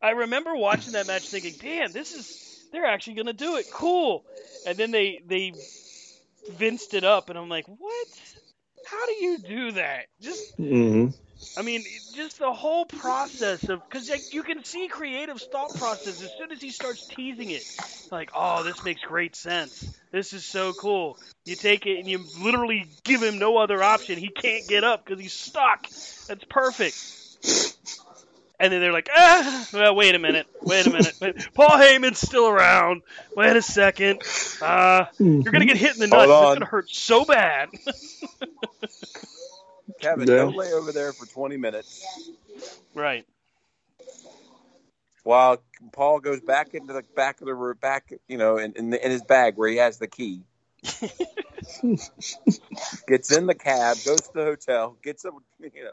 I remember watching that match thinking, "Damn, this is they're actually gonna do it. Cool." And then they they vinced it up, and I'm like, "What? How do you do that?" Just mm-hmm. I mean, just the whole process of because like, you can see creative thought process as soon as he starts teasing it. Like, oh, this makes great sense. This is so cool. You take it and you literally give him no other option. He can't get up because he's stuck. That's perfect. And then they're like, ah, well, wait a minute, wait a minute. Wait, Paul Heyman's still around. Wait a second. Uh, you're gonna get hit in the nuts. Hold It's gonna hurt so bad. Kevin, Yeah. don't lay over there for 20 minutes right. while Paul goes back into the back of the room, back, you know, in, in, the, in his bag where he has the key. gets in the cab, goes to the hotel, gets a, you know.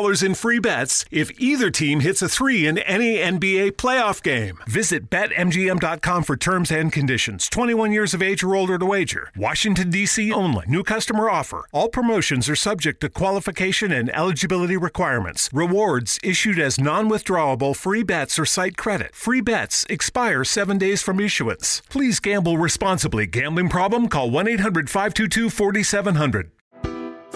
in free bets if either team hits a three in any NBA playoff game. Visit BetMGM.com for terms and conditions. 21 years of age or older to wager. Washington, D.C. only. New customer offer. All promotions are subject to qualification and eligibility requirements. Rewards issued as non withdrawable free bets or site credit. Free bets expire seven days from issuance. Please gamble responsibly. Gambling problem? Call 1 800 522 4700.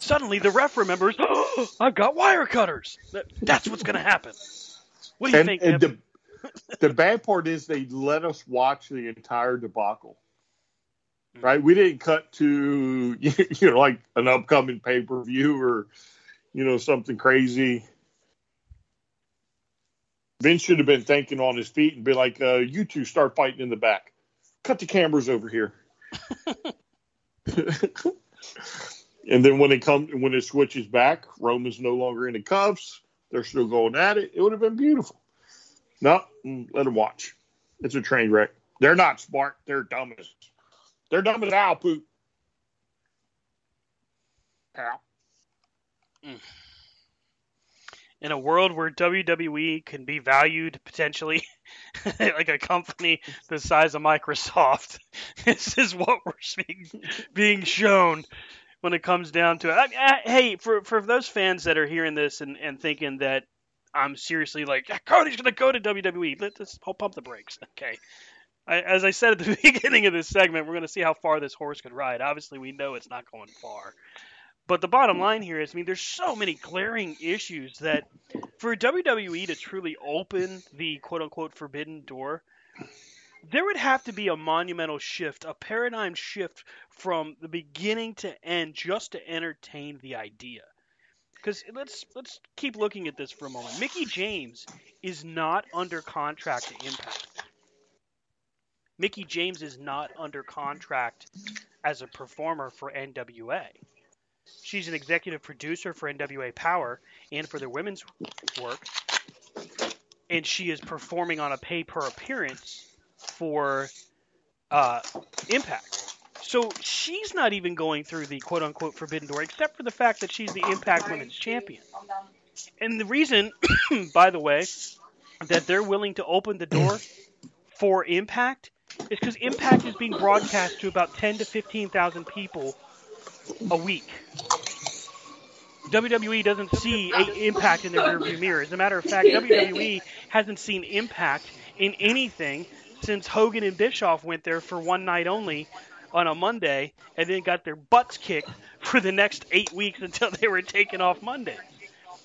Suddenly, the ref remembers, oh, I've got wire cutters. That's what's going to happen. What do you And, think? and the the bad part is they let us watch the entire debacle. right? We didn't cut to you know like an upcoming pay per view or you know something crazy. Vince should have been thinking on his feet and be like, uh, "You two start fighting in the back. Cut the cameras over here." and then when it comes when it switches back, Roman's no longer in the cuffs. They're still going at it. It would have been beautiful. No, mm, let them watch. It's a train wreck. They're not smart. They're dumb as they're dumb as owl poop. Ow. in a world where WWE can be valued potentially like a company the size of Microsoft, this is what we're being shown when it comes down to it. I, I, hey, for for those fans that are hearing this and, and thinking that I'm seriously like Cody's to go to WWE, let's pump the brakes, okay? I, as I said at the beginning of this segment, we're to see how far this horse could ride. Obviously, we know it's not going far. But the bottom line here is, I mean, there's so many glaring issues that for WWE to truly open the quote unquote forbidden door, there would have to be a monumental shift, a paradigm shift from the beginning to end just to entertain the idea. Because let's let's keep looking at this for a moment. Mickie James is not under contract to Impact. Mickie James is not under contract as a performer for NWA. She's an executive producer for NWA Power and for their women's work. And she is performing on a pay per appearance for uh, Impact. So she's not even going through the quote unquote forbidden door, except for the fact that she's the Impact Women's Champion. And the reason, by the way, that they're willing to open the door for Impact is because Impact is being broadcast to about 10 to 15,000 people a week. WWE doesn't see Impact in their rearview mirror. As a matter of fact, WWE hasn't seen Impact in anything since Hogan and Bischoff went there for one night only on a Monday and then got their butts kicked for the next eight weeks until they were taken off Monday.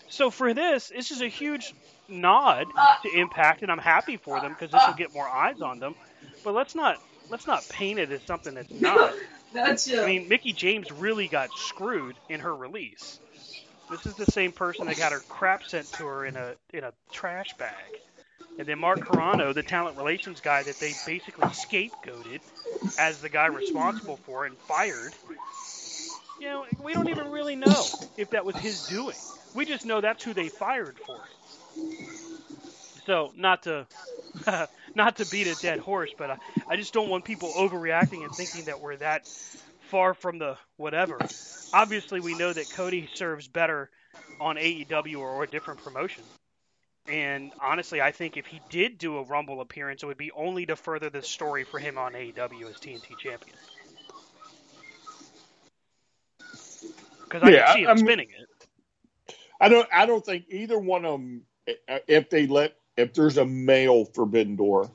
So for this, this is a huge nod to Impact, and I'm happy for them because this will get more eyes on them. But let's not let's not paint it as something that's not. I mean, Mickie James really got screwed in her release. This is the same person that got her crap sent to her in a in a trash bag. And then Mark Carrano, the talent relations guy that they basically scapegoated as the guy responsible for and fired. You know, we don't even really know if that was his doing. We just know that's who they fired for. So, not to not to beat a dead horse, but I, I just don't want people overreacting and thinking that we're that far from the whatever. Obviously, we know that Cody serves better on AEW or, or a different promotion. And honestly, I think if he did do a Rumble appearance, it would be only to further the story for him on AEW as TNT champion. Because I Yeah, can see him I mean- spinning it. I don't. I don't think either one of them. If they let, if there's a male Forbidden Door,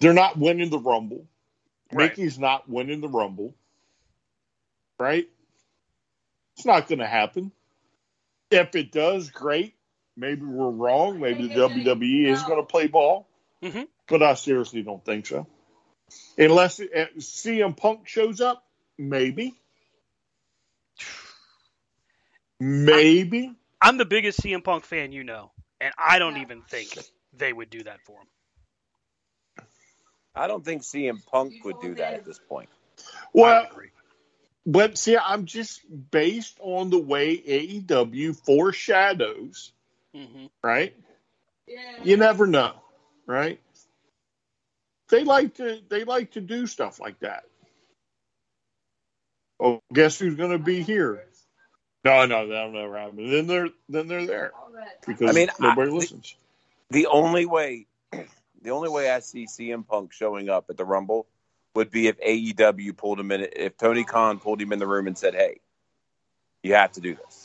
they're not winning the Rumble. Right. Mickie's not winning the Rumble. Right? It's not going to happen. If it does, great. Maybe we're wrong. Maybe the WWE is going to play ball. Mhm. But I seriously don't think so. Unless uh, CM Punk shows up, maybe. Maybe. I'm the biggest CM Punk fan you know, and I don't even think they would do that for him. I don't think CM Punk would do that at this point. Well, I agree. but see, I'm just based on the way AEW foreshadows, hmm right? You never know, right? They like to they like to do stuff like that. Oh, guess who's going to be here? No, no, that'll never happen. Then they're then they're there because I mean, I- nobody the- listens. The only way, the only way I see CM Punk showing up at the Rumble would be if AEW pulled him in. If Tony Khan pulled him in the room and said, "Hey, you have to do this."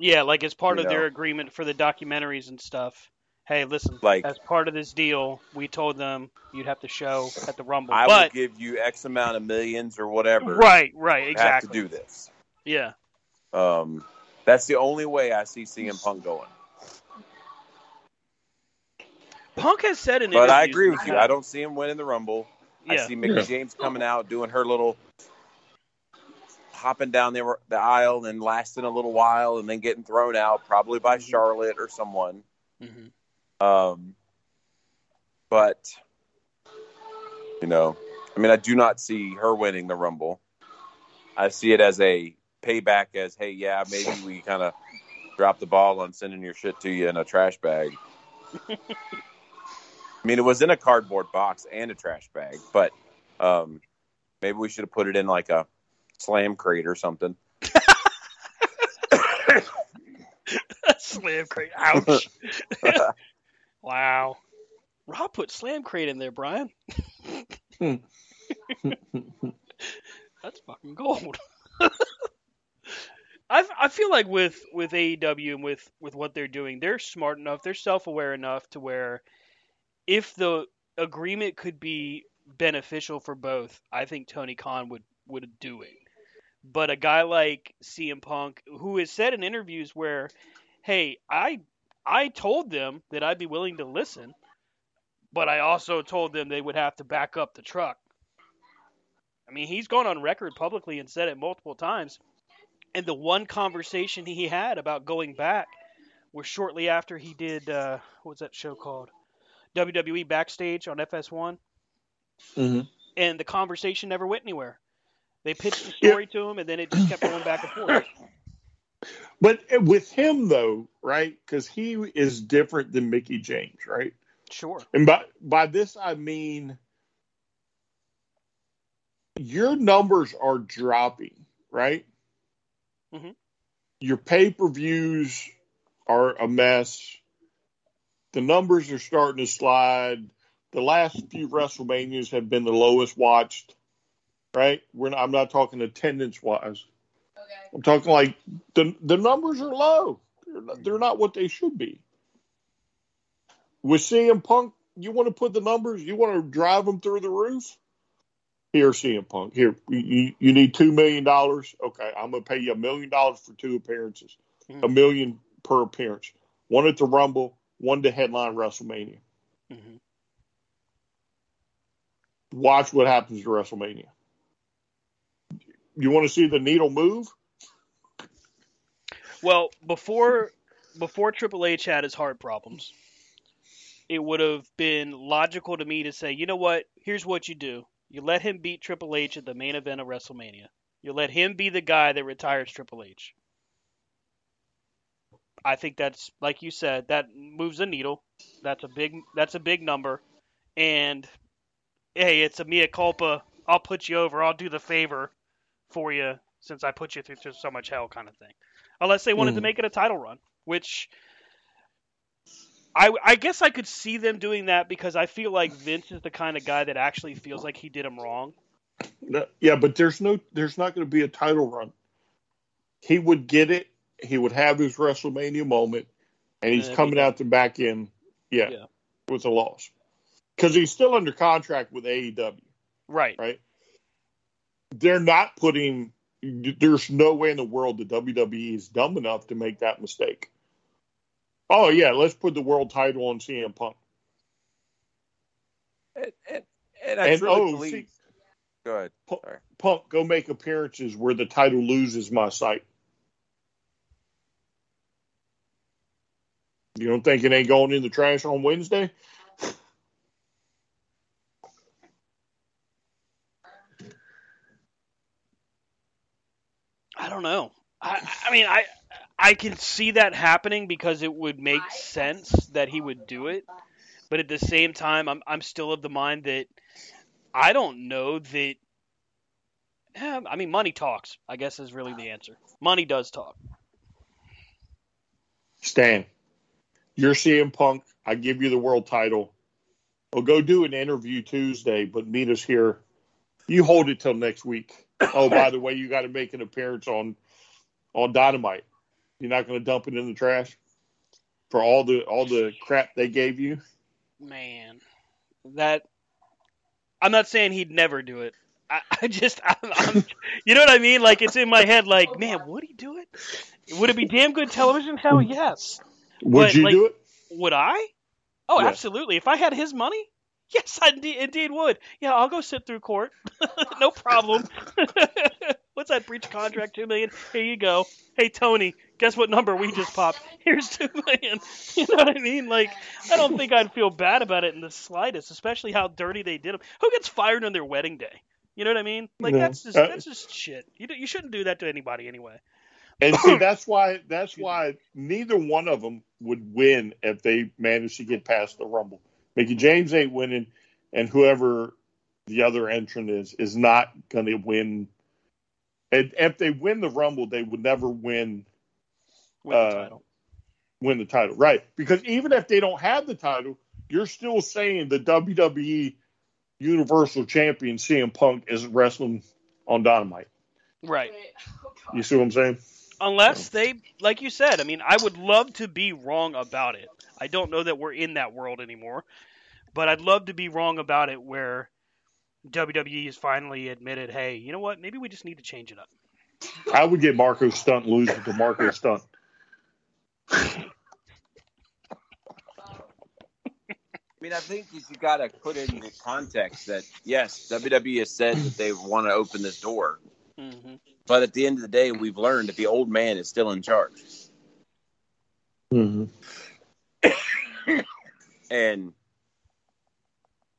Yeah, like as part You of their agreement for the documentaries and stuff. Hey, listen, Like- as part of this deal, we told them you'd have to show at the Rumble. I but will give you X amount of millions or whatever. right, right, exactly. have to do this. Yeah, Um, that's the only way I see CM Punk going. Punk has said in But I agree with you. I don't see him winning the Rumble. I see Mickie Yeah. James coming out doing her little hopping down the the aisle and lasting a little while and then getting thrown out, probably by Mm-hmm. Charlotte or someone. hmm Um, but you know, I mean, I do not see her winning the Rumble. I see it as a payback. As hey, yeah, maybe we kind of dropped the ball on sending your shit to you in a trash bag. I mean, it was in a cardboard box and a trash bag, but um, maybe we should have put it in like a slam crate or something. Slam crate. Ouch. wow. Rob put slam crate in there, Brian. That's fucking gold. I I feel like with with AEW and with with what they're doing, they're smart enough, they're self aware enough to where if the agreement could be beneficial for both, I think Tony Khan would would do it. But a guy like CM Punk, who has said in interviews where, "Hey, I I told them that I'd be willing to listen, but I also told them they would have to back up the truck." I mean, he's gone on record publicly and said it multiple times. And the one conversation he had about going back was shortly after he did uh, what was that show called? WWE Backstage on FS1. Mhm. And the conversation never went anywhere. They pitched the Yeah. story to him, and then it just kept going back and forth. But with him though, right? Because he is different than Mickie James, right? Sure. And by by this I mean your numbers are dropping, right? Mm-hmm. Your pay per views are a mess. The numbers are starting to slide. The last few WrestleManias have been the lowest watched, right? We're not, I'm not talking attendance wise. I'm talking like the the numbers are low. They're not, they're not what they should be. With CM Punk, you want to put the numbers, you want to drive them through the roof. Here, CM Punk. Here, you, you need two million dollars. Okay, I'm gonna pay you a million dollars for two appearances, a million per appearance. One at the Rumble, one to headline WrestleMania. hmm Watch what happens to WrestleMania. You want to see the needle move? Well, before before Triple H had his heart problems, it would have been logical to me to say, you know what? Here's what you do: you let him beat Triple H at the main event of WrestleMania. You let him be the guy that retires Triple H. I think that's like you said, that moves the needle. That's a big that's a big number. And hey, it's a mea culpa. I'll put you over. I'll do the favor for you since I put you through so much hell kind of thing. Unless they wanted to Mhm. make it a title run, which I I guess I could see them doing that because I feel like Vince is the kind of guy that actually feels like he did him wrong. Yeah, but there's no, there's not going to be a title run. He would get it. He would have his WrestleMania moment, and he's And coming be out the back end, yeah, Yeah. with a loss because he's still under contract with AEW, Right. right? They're not putting. There's no way in the world the WWE is dumb enough to make that mistake. Oh yeah, let's put the world title on CM Punk. And, and, and I And, truly oh, believe. see- Go ahead. Punk, Sorry. Punk, go make appearances where the title loses my sight. You don't think it ain't going in the trash on Wednesday? Don't know. I, I mean, I I can see that happening because it would make sense that he would do it, but at the same time, I'm I'm still of the mind that I don't know that. eh, I mean, money talks. I guess is really the answer. Money does talk. Stan, you're CM Punk. I give you the world title. Well, go do an interview Tuesday, but meet us here. You hold it till next week. Oh, by the way, you got to make an appearance on on Dynamite. You're not going to dump it in the trash for all the all the crap they gave you. Man, that I'm not saying he'd never do it. I, I just, I'm, I'm, you know what I mean? Like it's in my head. Like, man, would he do it? Would it be damn good television? Hell yes. Would But, you like- do it? Would I? Oh, Yes. absolutely. If I had his money, Yes, I indeed, indeed would. Yeah, I'll go sit through court. no problem. What's that breach contract? Two million. Here you go. Hey Tony, guess what number we just popped? Here's two million. You know what I mean? Like, I don't think I'd feel bad about it in the slightest, especially how dirty they did them. Who gets fired on their wedding day? You know what I mean? Like No. that's just Uh, that's just shit. You you shouldn't do that to anybody anyway. And see, that's why that's why neither one of them would win if they managed to get past the Rumble. Mickie James ain't winning, and whoever the other entrant is is not going to win. And if they win the Rumble, they would never win Win the Uh, title. win the title, right? Because even if they don't have the title, you're still saying the WWE Universal Champion CM Punk is wrestling on Dynamite. Right. You see what I'm saying? Unless they, like you said, I mean, I would love to be wrong about it. I don't know that we're in that world anymore, but I'd love to be wrong about it where WWE has finally admitted, hey, you know what? Maybe we just need to change it up. I would get Marko Stunt losing to Marko Stunt. I mean, I think you got to put in the context that yes, WWE has said that they want to open this door, hmm but at the end of the day, we've learned that the old man is still in charge. Mm-hmm. And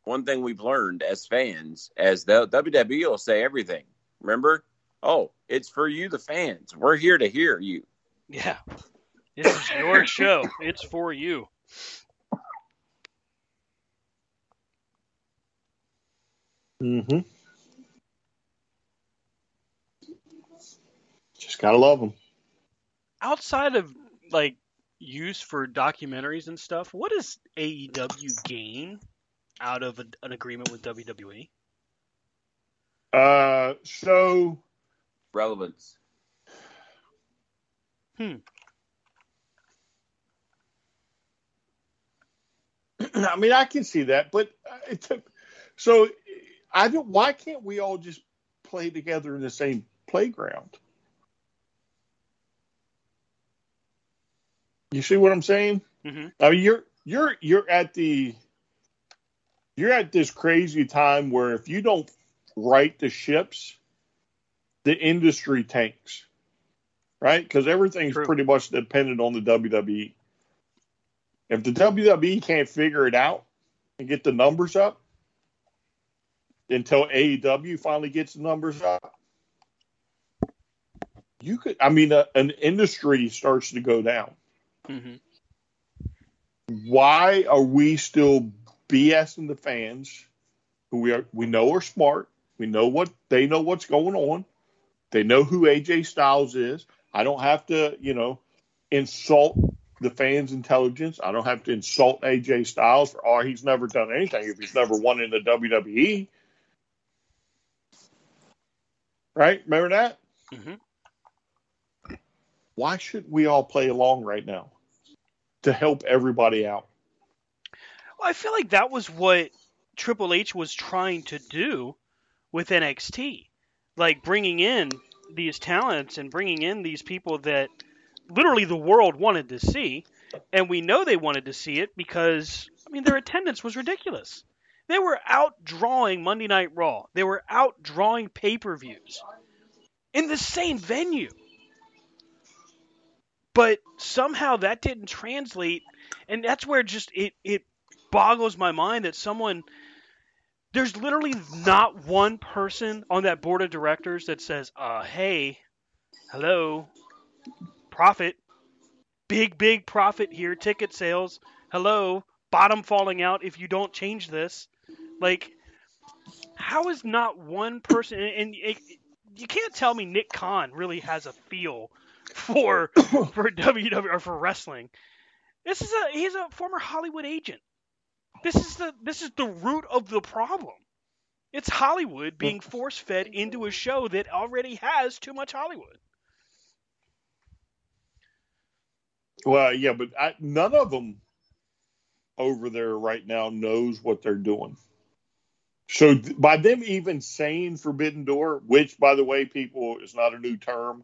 one thing we've learned as fans, as the WWE will say everything. Remember? Oh, it's for you, the fans. We're here to hear you. Yeah. This is your show. It's for you. Mm-hmm. Just gotta love them. Outside of like use for documentaries and stuff, what does AEW gain out of a, an agreement with? WWE? Uh, so Relevance. Hmm. I mean, I can see that, but uh, it. So I don't. Why can't we all just play together in the same playground? You see what I'm saying? hmm I mean, you're you're you're at the you're at this crazy time where if you don't right the ships, the industry tanks, right? Because everything's True. pretty much dependent on the WWE. If the WWE can't figure it out and get the numbers up until AEW finally gets the numbers up, you could. I mean, uh, an industry starts to go down hmm why are we still BSing the fans who we are we know are smart. We know what they know what's going on. They know who AJ Styles is. I don't have to, you know, insult the fans' intelligence. I don't have to insult AJ Styles for oh he's never done anything if he's never won in the WWE. Right? Remember that? hmm Why should we all play along right now? To help everybody out. Well, I feel like that was what Triple H was trying to do with NXT, like bringing in these talents and bringing in these people that literally the world wanted to see, and we know they wanted to see it because I mean their attendance was ridiculous. They were out drawing Monday Night Raw. They were out drawing pay-per-views in the same venue. But somehow that didn't translate and that's where just it it boggles my mind that someone there's literally not one person on that board of directors that says, uh, hey, hello, profit, big, big profit here, ticket sales, hello, bottom falling out if you don't change this. Like, how is not one person, and, and it, you can't tell me Nick Khan really has a feel for for WWE or for wrestling. This is a he's a former Hollywood agent. This is the this is the root of the problem. It's Hollywood being force fed into a show that already has too much Hollywood. Well, yeah, but I, none of them over there right now knows what they're doing. So th- by them even saying Forbidden Door, which by the way, people is not a new term,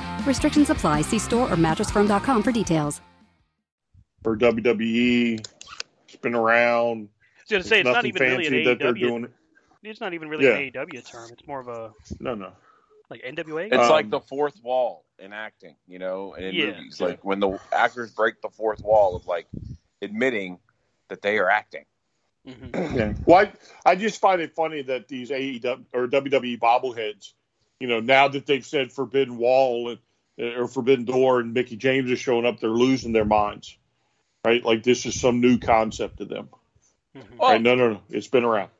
Restrictions apply. See store or mattressfirm.com for details. For WWE, it's been around. I was gonna say it's not nothing even really an fancy that they're AEW. doing. It's not even really Yeah. an AEW term. It's more of a No, no. like NWA. It's like Um, the fourth wall in acting, you know, and in Yeah. movies. Like when the actors break the fourth wall of like admitting that they are acting. Mhm. Yeah. Well, I, I just find it funny that these AEW or WWE bobbleheads, you know, now that they've said Forbidden Wall and or Forbidden Door and Mickie James is showing up, they're losing their minds. Right? Like this is some new concept to them. Mhm. Well, right? No, no, no. It's been around.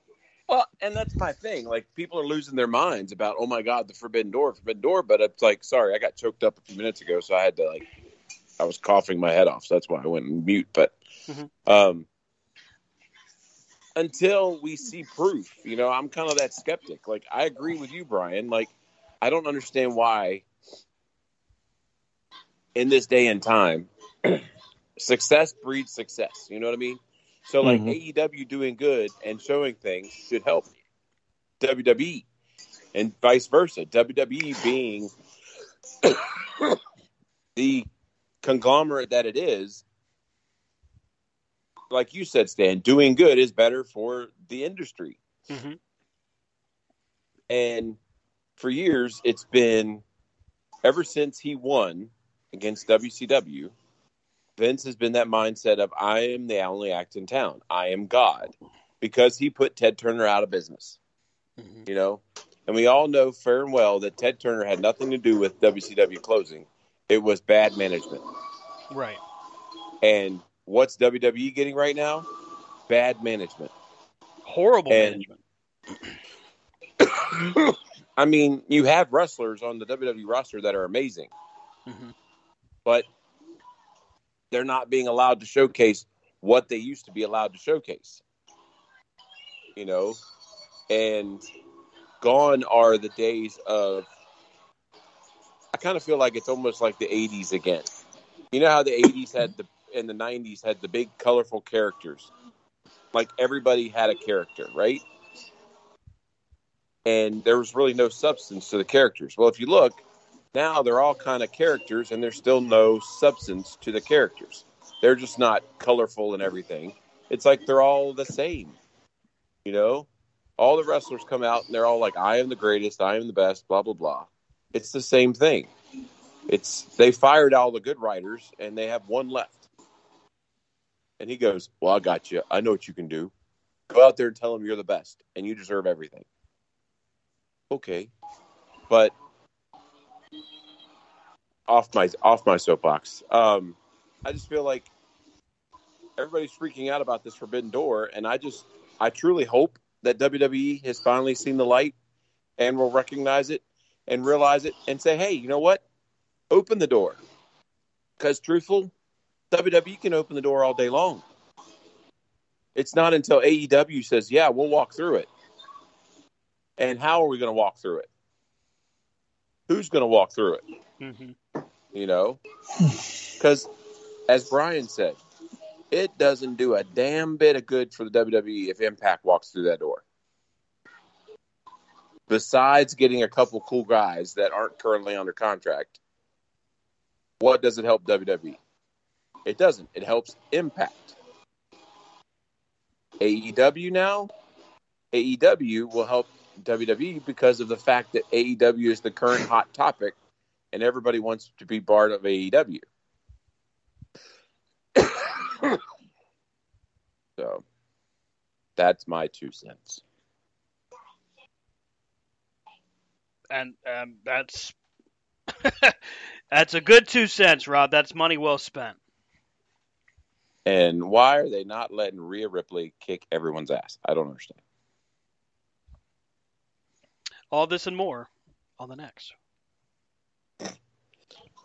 well, and that's my thing. Like people are losing their minds about, oh my god, the Forbidden Door, Forbidden Door. But it's like, sorry, I got choked up a few minutes ago, so I had to like, I was coughing my head off, so that's why I went mute. But Mhm. um, until we see proof, you know, I'm kind of that skeptic. Like I agree with you, Brian. Like I don't understand why in this day and time success breeds success. You know what I mean? So like Mhm. AEW doing good and showing things should help WWE and vice versa. WWE being the conglomerate that it is, like you said, Stan, doing good is better for the industry. Mhm. And for years, it's been ever since he won against WCW, Vince has been that mindset of I am the only act in town. I am God. Because he put Ted Turner out of business. Mhm. You know? And we all know fair and well that Ted Turner had nothing to do with WCW closing. It was bad management. Right. And what's WWE getting right now? Bad management. Horrible And- management. I mean, you have wrestlers on the WWE roster that are amazing, Mhm. But they're not being allowed to showcase what they used to be allowed to showcase. You know, and gone are the days of. I kind of feel like it's almost like the '80s again. You know how the '80s had the and the '90s had the big colorful characters, like everybody had a character, right? and there was really no substance to the characters. Well, if you look, now they're all kind of characters, and there's still no substance to the characters. They're just not colorful and everything. It's like they're all the same. You know, all the wrestlers come out and they're all like, "I am the greatest. I am the best." Blah blah blah. It's the same thing. It's they fired all the good writers, and they have one left. And he goes, "Well, I got you. I know what you can do. Go out there and tell them you're the best, and you deserve everything." okay, but off my off my soapbox. Um, I just feel like everybody's freaking out about this Forbidden Door, and I just I truly hope that WWE has finally seen the light and will recognize it and realize it and say, hey, you know what? Open the door. Because truthful, WWE can open the door all day long. It's not until AEW says, yeah, we'll walk through it. And how are we going to walk through it? Who's going to walk through it? hmm You know? Because, as Brian said, it doesn't do a damn bit of good for the WWE if Impact walks through that door. Besides getting a couple cool guys that aren't currently under contract, what does it help WWE? It doesn't. It helps Impact. AEW now, AEW will help WWE because of the fact that AEW is the current hot topic and everybody wants to be part of AEW. so that's my two cents. And um, that's that's a good two cents, Rob. That's money well spent. And why are they not letting Rhea Ripley kick everyone's ass? I don't understand. All this and more on the next.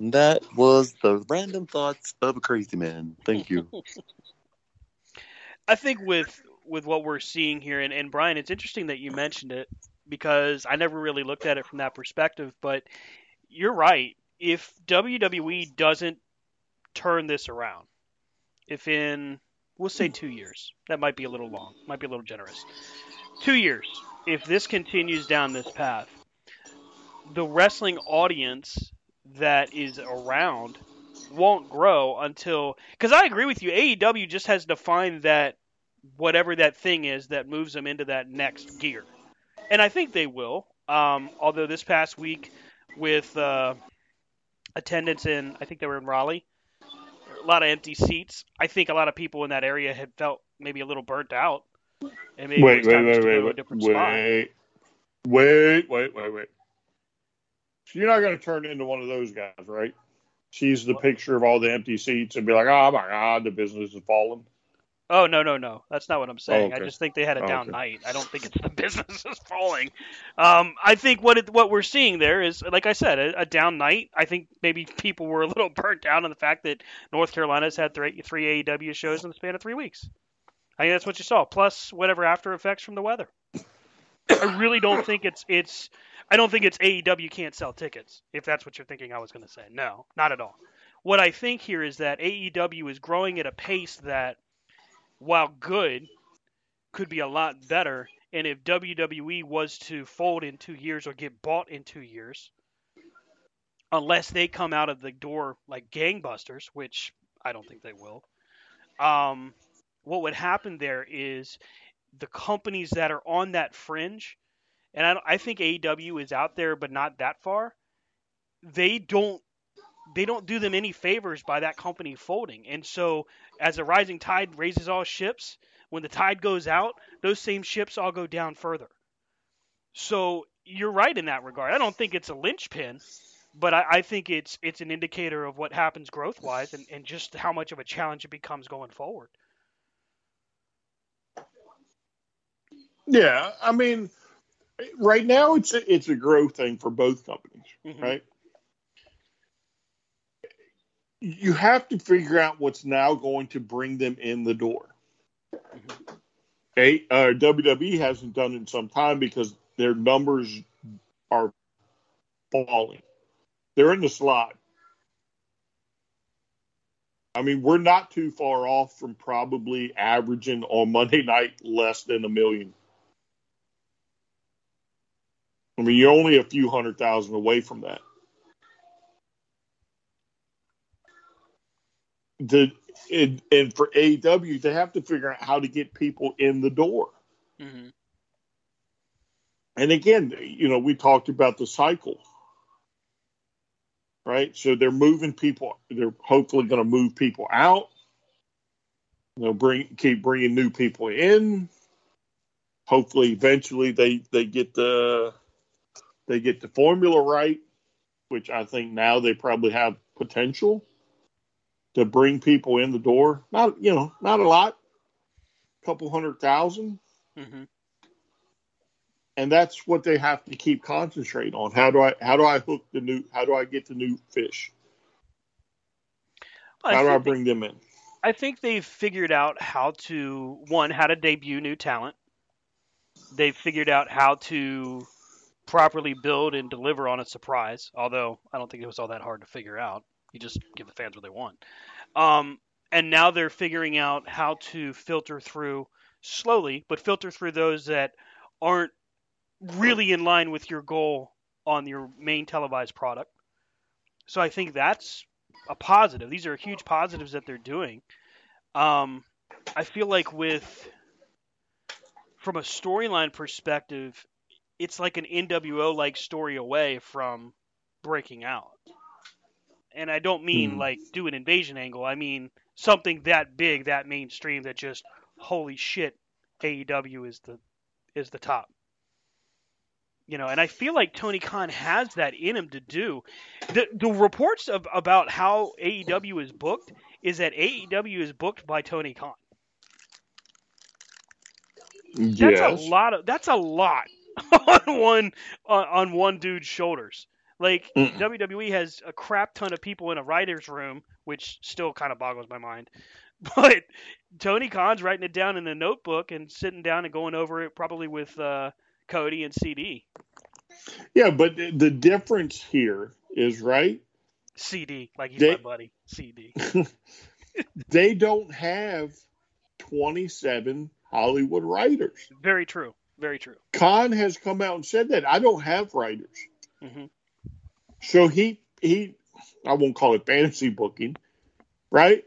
That was the random thoughts of a crazy man. Thank you. I think with with what we're seeing here, and, and Brian, it's interesting that you mentioned it because I never really looked at it from that perspective. But you're right. If WWE doesn't turn this around, if in we'll say two years, that might be a little long, might be a little generous. Two years, if this continues down this path, the wrestling audience that is around won't grow until because I agree with you. AEW just has to find that whatever that thing is that moves them into that next gear, and I think they will. Um, although this past week with uh, attendance in, I think they were in Raleigh, a lot of empty seats. I think a lot of people in that area had felt maybe a little burnt out, and maybe wait, time wait, wait, wait, wait, different spot. wait, wait, wait, wait, wait. So you're not going to turn into one of those guys, right? Sees the picture of all the empty seats and be like, "Oh my God, the business is falling." Oh no no no! That's not what I'm saying. I okay. just think they had a Oh, down okay. night. I don't think it's the business is falling. Um, I think what it, what we're seeing there is, like I said, a, a down night. I think maybe people were a little burnt out on the fact that North Carolina's had three, three AEW shows in the span of three weeks. I think that's what you saw, plus whatever after effects from the weather. I really don't think it's it's. I don't think it's AEW can't sell tickets. If that's what you're thinking, I was going to say no, not at all. What I think here is that AEW is growing at a pace that while good, could be a lot better. And if WWE was to fold in two years or get bought in two years, unless they come out of the door like gangbusters, which I don't think they will, um, what would happen there is the companies that are on that fringe, and I, I think AEW is out there, but not that far. They don't they don't do them any favors by that company folding. And so as a rising tide raises all ships, when the tide goes out, those same ships all go down further. So you're right in that regard. I don't think it's a linchpin, but I, I think it's it's an indicator of what happens growth wise and, and just how much of a challenge it becomes going forward. Yeah, I mean, right now it's a, it's a growth thing for both companies, Mhm. right? You have to figure out what's now going to bring them in the door. A, uh, WWE hasn't done it in some time because their numbers are falling. They're in the slot. I mean, we're not too far off from probably averaging on Monday night less than a million. I mean, you're only a few hundred thousand away from that. The and, and for AEW, they have to figure out how to get people in the door. Mm-hmm. And again, you know, we talked about the cycle, right? So they're moving people. They're hopefully going to move people out. They'll bring keep bringing new people in. Hopefully, eventually they they get the they get the formula right, which I think now they probably have potential to bring people in the door. Not you know not a lot, a couple hundred thousand Mm-hmm. and that's what they have to keep concentrate on. How do I how do I hook the new how do I get the new fish? How do I bring them in? I think they've figured out how to one how to debut new talent. They've figured out how to properly build and deliver on a surprise. Although I don't think it was all that hard to figure out. You just give the fans what they want. Um, and now they're figuring out how to filter through slowly, but filter through those that aren't really in line with your goal on your main televised product. So I think that's a positive. These are huge positives that they're doing. Um, I feel like with from a storyline perspective, it's like an NWO like story away from breaking out. And I don't mean Hmm. like do an invasion angle. I mean something that big, that mainstream that just holy shit, AEW is the is the top. You know, and I feel like Tony Khan has that in him to do. The the reports of about how AEW is booked is that AEW is booked by Tony Khan. That's Yes. a lot of that's a lot on one on, on one dude's shoulders. Like Mm-mm. WWE has a crap ton of people in a writer's room, which still kind of boggles my mind. But Tony Khan's writing it down in a notebook and sitting down and going over it probably with uh, Cody and CD. Yeah, but the difference here is right. CD, like he's They- my buddy. CD. They don't have 27 Hollywood writers. Very true. Very true. Khan has come out and said that I don't have writers. hmm So he he I won't call it fantasy booking, right?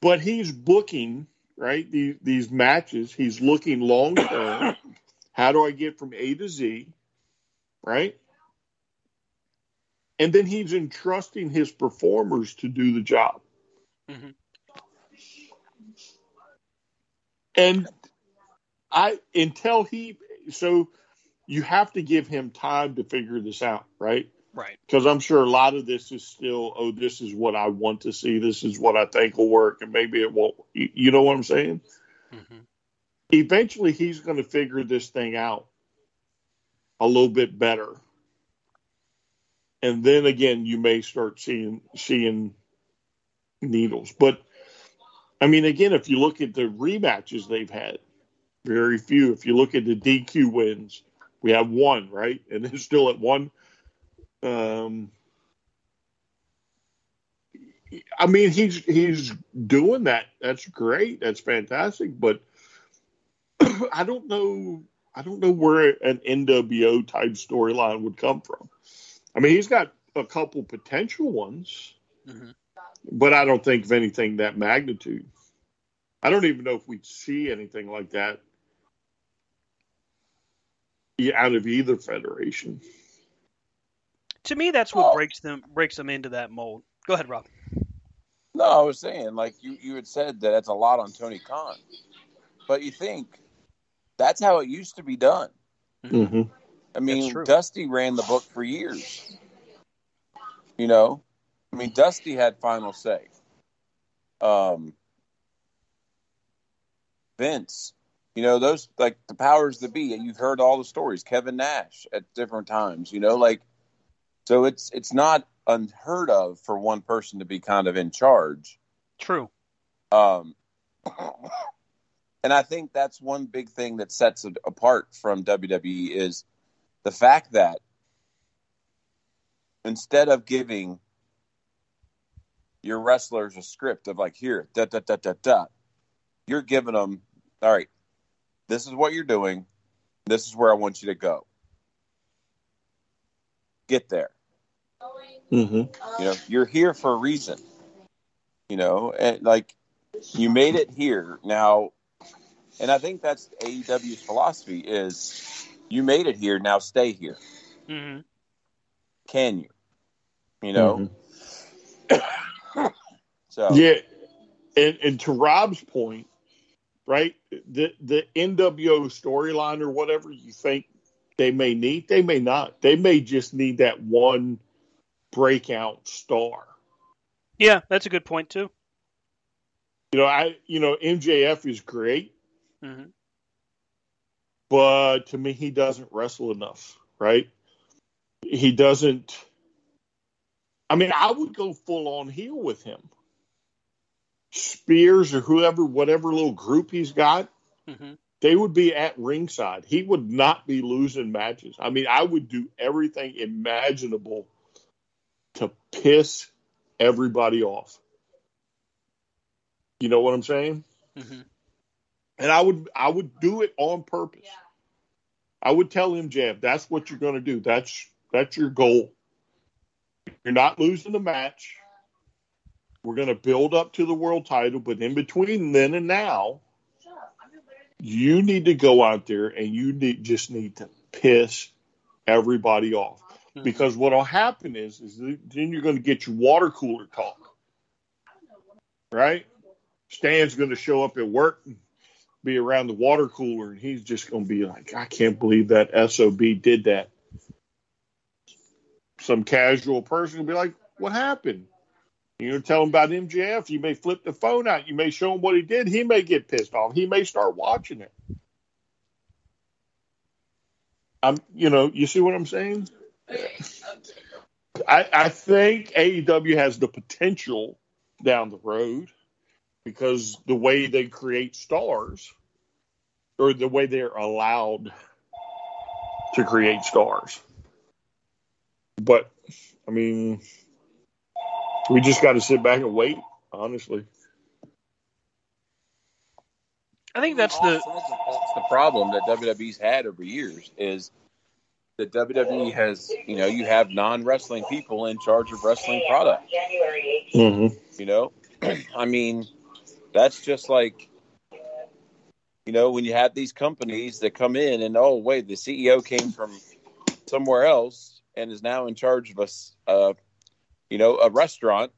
But he's booking, right? These these matches, he's looking long term. How do I get from A to Z? Right? And then he's entrusting his performers to do the job. hmm And I until he so you have to give him time to figure this out, right? Right. because I'm sure a lot of this is still, oh, this is what I want to see. This is what I think will work, and maybe it won't. You know what I'm saying? hmm Eventually, he's going to figure this thing out a little bit better, and then again, you may start seeing seeing needles. But I mean, again, if you look at the rematches they've had, very few. If you look at the DQ wins, we have one, right, and it's still at one. Um, I mean, he's he's doing that. That's great. That's fantastic. But I don't know. I don't know where an NWO type storyline would come from. I mean, he's got a couple potential ones, hmm but I don't think of anything that magnitude. I don't even know if we'd see anything like that out of either federation. To me, that's what breaks them breaks them into that mold. Go ahead, Rob. No, I was saying, like you, you had said that that's a lot on Tony Khan, but you think that's how it used to be done. Mm-hmm. I mean, Dusty ran the book for years. You know, I mean, Dusty had final say. Um, Vince, you know, those like the powers that be. And you've heard all the stories. Kevin Nash at different times. You know, like so it's it's not unheard of for one person to be kind of in charge. True. Um, and I think that's one big thing that sets it apart from WWE is the fact that instead of giving your wrestlers a script of like here da da da da da, you're giving them all right. This is what you're doing. This is where I want you to go. Get there. Mm-hmm. You know, you're here for a reason. You know, and like you made it here now, and I think that's AEW's philosophy is you made it here now stay here. hmm Can you? You know. so Yeah, and and to Rob's point, right? The the NWO storyline or whatever you think they may need, they may not. They may just need that one breakout star. Yeah, that's a good point too. You know, I you know MJF is great, hmm but to me he doesn't wrestle enough, right? He doesn't. I mean, I would go full on heel with him. Spears or whoever, whatever little group he's got, hmm they would be at ringside. He would not be losing matches. I mean, I would do everything imaginable to piss everybody off. You know what I'm saying? hmm And I would I would do it on purpose. I would tell him, Jab, that's what you're going to do. That's that's your goal. You're not losing the match. We're going to build up to the world title, but in between then and now, you need to go out there and you need just need to piss everybody off. Hmm. Because what'll happen is is then you're going to get your water cooler talk. Right? Stan's going to show up at work and be around the water cooler and he's just going to be like, I can't believe that SOB did that. Some casual person will be like, What happened? You know, tell him about MJF. You may flip the phone out. You may show him what he did. He may get pissed off. He may start watching it. I'm, you know, you see what I'm saying? I, I think AEW has the potential down the road because the way they create stars or the way they're allowed to create stars. But I mean, we just got to sit back and wait, honestly. I think that's the that's the problem that WWE's had over years is that WWE has, you know, you have non wrestling people in charge of wrestling product. Mm-hmm. You know, I mean, that's just like, you know, when you have these companies that come in and oh wait, the CEO came from somewhere else and is now in charge of us, uh, you know, a restaurant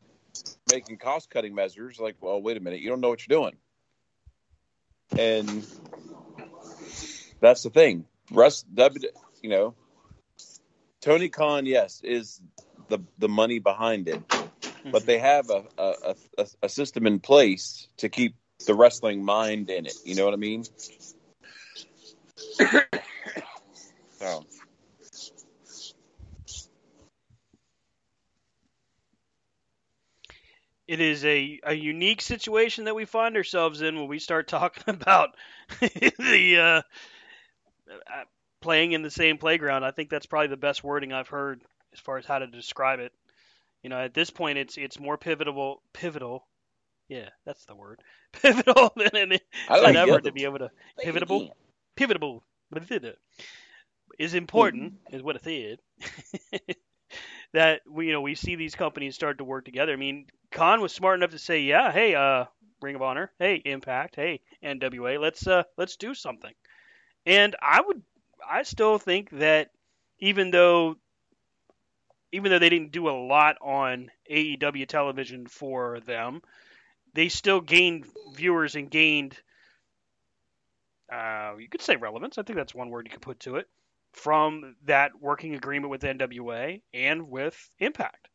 making cost cutting measures. Like, well, wait a minute, you don't know what you're doing, and that's the thing. Rest, w, you know, Tony Khan, yes, is the the money behind it, mm-hmm. but they have a a, a a system in place to keep the wrestling mind in it. You know what I mean? so. It is a, a unique situation that we find ourselves in when we start talking about the uh, uh, playing in the same playground. I think that's probably the best wording I've heard as far as how to describe it. You know, at this point, it's it's more pivotal. Pivotal, yeah, that's the word. Pivotal than, than I like ever to be able to pivotable. Pivotable, but it did it. is important, is what it said. That we you know we see these companies start to work together. I mean, Khan was smart enough to say, yeah, hey, uh, Ring of Honor, hey, Impact, hey, NWA, let's uh, let's do something. And I would, I still think that even though, even though they didn't do a lot on AEW television for them, they still gained viewers and gained, uh, you could say relevance. I think that's one word you could put to it from that working agreement with NWA and with Impact.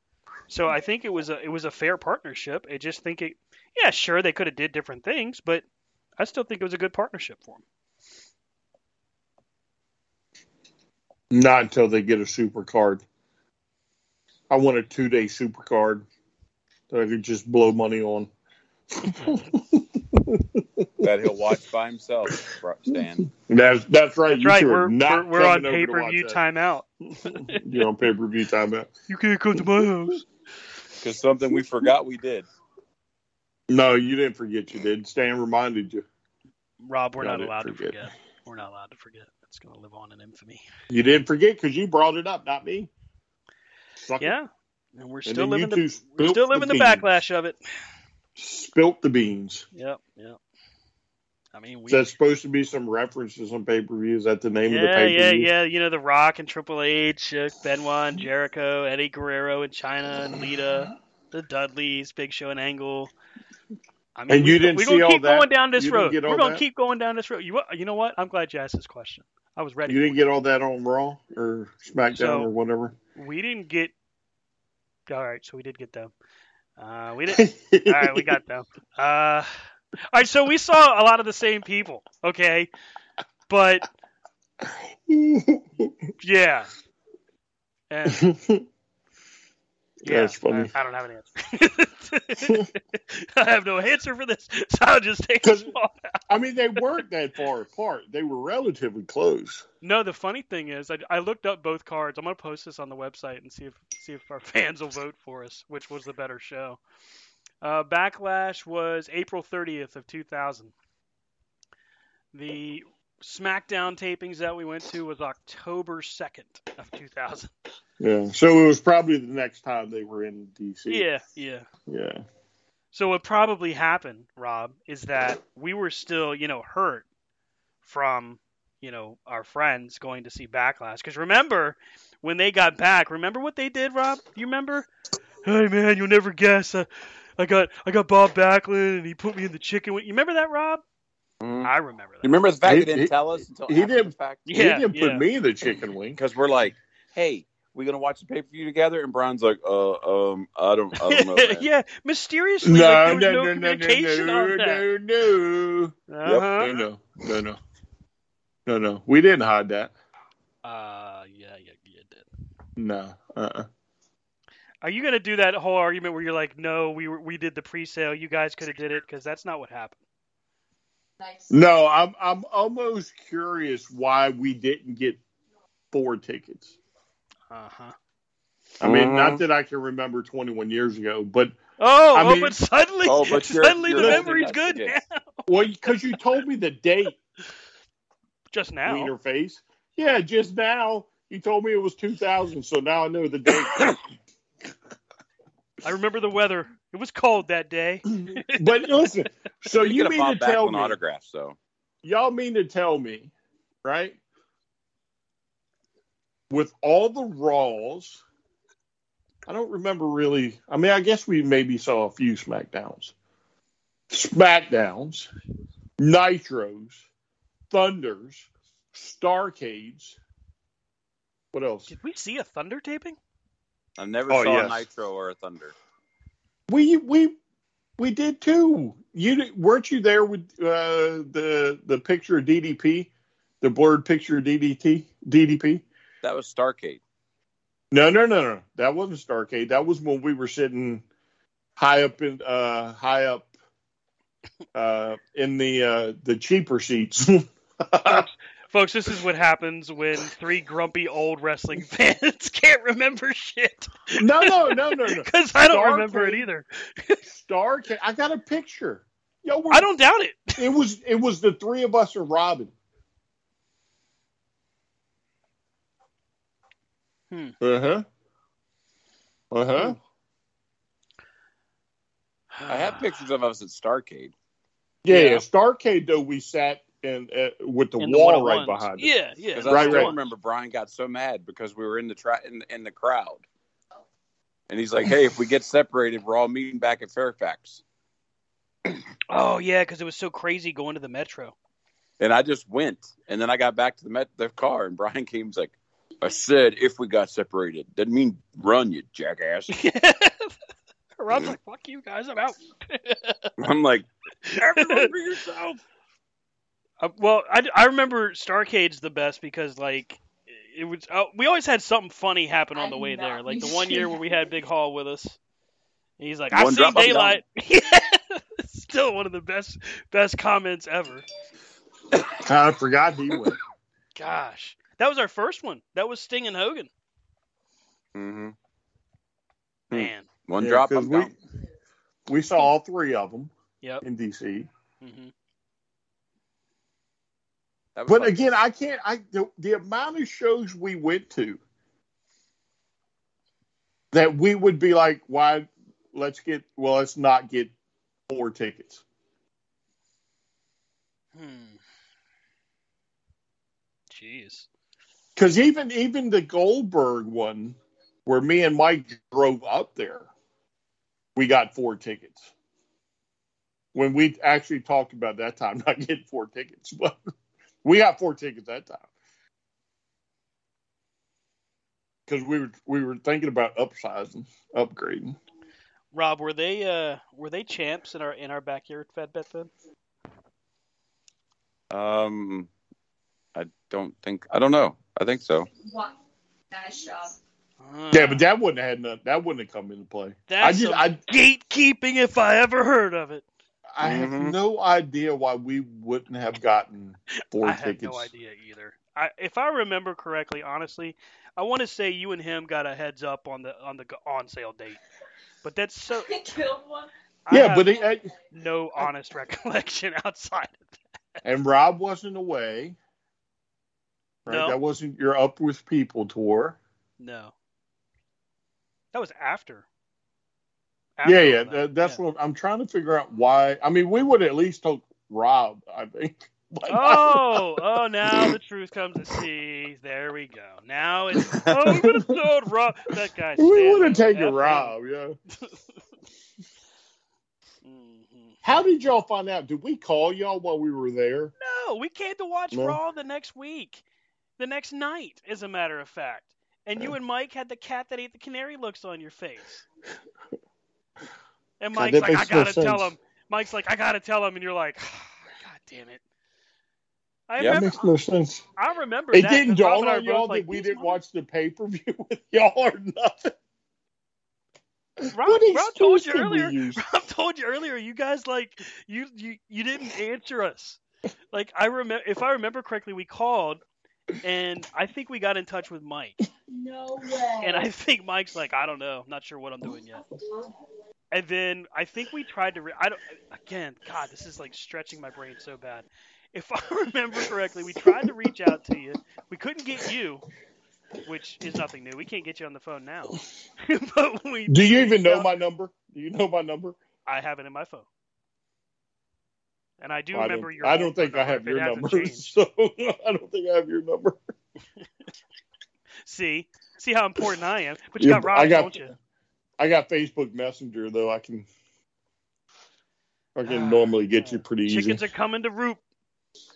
So I think it was a it was a fair partnership. I just think it yeah, sure they could have did different things, but I still think it was a good partnership for them. Not until they get a super card. I want a two day super card that I could just blow money on. that he'll watch by himself, Stan. That's that's right. That's you right. We're, not we're, we're on pay per view that. timeout. You're on pay per view timeout. You can't come to my house. Because something we forgot we did. No, you didn't forget. You did. Stan reminded you. Rob, we're I not didn't allowed to forget. forget. We're not allowed to forget. It's going to live on in infamy. You didn't forget because you brought it up, not me. Sucker. Yeah, and we're still then you living the we're still living the beans. backlash of it. Spilt the beans. Yep, yep. I mean, we Is that supposed to be some references on pay per view? Is that the name of the yeah, pay per yeah, view? yeah. You know, The Rock and Triple H, uh, Benoit and Jericho, Eddie Guerrero and Chyna and Lita, the Dudleys, Big Show and Angle. I mean, And we, you didn't we're see gonna all keep that? going down this You road. We're gonna that? keep going down this road. You, you know what? I'm glad you asked this question. I was ready. You didn't get all that on Raw or SmackDown So- or whatever. We didn't get. All right, so we did get them. Uh, we didn't. all right, we got them. Uh, all right, so we saw a lot of the same people. Okay, but yeah, and yeah, That's funny. I, I don't have an answer. I have no answer for this, so I'll just take a small. I mean, they weren't that far apart. They were relatively close. No, the funny thing is, I, I looked up both cards. I'm gonna post this on the website and see if see if our fans will vote for us, which was the better show. Uh, Backlash was April 30th of 2000. The SmackDown tapings that we went to was October 2nd of 2000. Yeah. So it was probably the next time they were in DC. Yeah, yeah. Yeah. So what probably happened, Rob, is that we were still, you know, hurt from, you know, our friends going to see Backlash. Because remember, when they got back, remember what they did, Rob? You remember? Hey man, you'll never guess. Uh, I got I got Bob Backlund, and he put me in the chicken. wing." You remember that, Rob? Mhm. I remember that. You remember the fact He- they didn't he- tell us until he after didn't- the fact? he didn't put yeah. me in the chicken wing. Because we're like, hey, we gonna watch the pay per view together? And Brian's like, uh, um, I don't, I don't know. Yeah, mysteriously, No, like, there was no, no, no, no, no, no, on that. no, no. Uh-huh. No, no, no, no, no, no. We didn't hide that. Uh, yeah, yeah, you did. No. Uh-uh. Are you gonna do that whole argument where you're like, no, we were, we did the pre-sale, you guys could have did it because that's not what happened. No, I'm I'm almost curious why we didn't get four tickets. Uh huh. I mean, not that I can remember 21 years ago, but Oh, I oh, but suddenly, Oh, but you're- suddenly the you're memory's good us now. well, because you told me the date, Just now. Wiener face. Yeah, just now you told me it was 2000, so now I know the date. I remember the weather. It was cold that day. but listen, so You you mean to tell me, autographs, though. y'all mean to tell me, right? With all the Raws, I don't remember really. I mean, I guess we maybe saw a few SmackDowns, SmackDowns, Nitros, Thunders, Starcades. What else? Did we see a thunder taping? I never Oh, saw yes. a Nitro or a Thunder. We we we did too. You weren't you there with uh, the the picture of DDP, the blurred picture of DDT DDP? That was Starcade. No, no, no, no. That wasn't Starcade. That was when we were sitting high up in uh high up uh in the uh the cheaper seats. Folks, this is what happens when three grumpy old wrestling fans can't remember shit. no, no, no, no, no. Because I don't remember it Starcade- either. Starcade. I got a picture. Yo, we're, I don't doubt it. It was it was the three of us and Robin. Hmm. Uh huh. Uh huh. I have pictures of us at Starcade. Yeah, Yeah. yeah. Starcade though we sat and uh, with the In the right behind it. Yeah, yeah. Because I Right, still right. remember Brian got so mad because we were in the tra- in, in the crowd, and he's like, "Hey, if we get separated, we're all meeting back at Fairfax." Oh yeah, because it was so crazy going to the metro. And I just went, and then I got back to the met- the car, and Brian came like, "I said if we got separated, didn't mean run, you jackass." Rob's like, "Fuck you guys, I'm out." I'm like, "Everyone for yourself." Uh, well, I, I remember Starcade's the best because like it was. Uh, we always had something funny happen on the way there. Like the one year where we had Big Hall with us, and he's like, "I One see I'm daylight." Still one of the best best comments ever. I forgot he went. Gosh, that was our first one. That was Sting and Hogan. Mm-hmm. Man. One Yeah, drop, 'cause I'm we down. we saw all three of them Yep. in DC. Mm hmm That was But fun. again, I can't. I the, the amount of shows we went to that we would be like, why? Let's get. Well, let's not get four tickets. Hmm. Jeez. Because even even the Goldberg one, where me and Mike drove up there, we got four tickets. When we actually talked about that time not getting four tickets, but we got four tickets that time because we were we were thinking about upsizing, upgrading. Rob, were they uh were they champs in our in our backyard Fed Bet then? Um, I don't think I don't know. I think so. What? Nice job. Yeah, but that wouldn't have had none, that wouldn't have come into play. That's I just some I gatekeeping if I ever heard of it. I have Mhm. no idea why we wouldn't have gotten four I tickets. have no idea either. I, if I remember correctly, honestly, I want to say you and him got a heads up on the on the on sale date, but that's so. I killed one. I Yeah, have but it, I- no honest recollection outside of that. and Rob wasn't away. Right, No. that wasn't your up with people tour. No, that was after. Yeah, yeah, that, that, that's yeah. what I'm trying to figure out why. I mean, we would at least told Rob. I think. Oh, oh! Now the truth comes to see. There we go. Now it's oh, we would have told Rob. That guy. we would have taken up Rob. Yeah. Mhm. How did y'all find out? Did we call y'all while we were there? No, we came to watch No. Raw the next week, the next night, as a matter of fact. And you and Mike had the cat that ate the canary looks on your face. And Mike's that like, I gotta tell sense. him. Mike's like, I gotta tell him, and you're like, ah, God damn it. I Yeah, That remember. makes no sense. I remember. It that, didn't dawn on were y'all like, that we didn't watch the pay per view with y'all or nothing. Rob, What Rob told you earlier. use? Rob told you earlier. You guys like you you you didn't answer us. Like I remember, if I remember correctly, we called, and I think we got in touch with Mike. No way. And I think Mike's like, I don't know, I'm not sure what I'm doing yet. And then I think we tried to. Re- I don't. Again, God, this is like stretching my brain so bad. If I remember correctly, we tried to reach out to you. We couldn't get you, which is nothing new. We can't get you on the phone now. but we. Do you even know out- my number? Do you know my number? I have it in my phone. And I do I remember don't, your. I don't think I have your number, changed. so I don't think I have your number. See, see how important I am. But you Yeah, got Rob, I got- don't you? I got Facebook Messenger though. I can, I can Ah, normally get you pretty easy. Chickens are coming to root.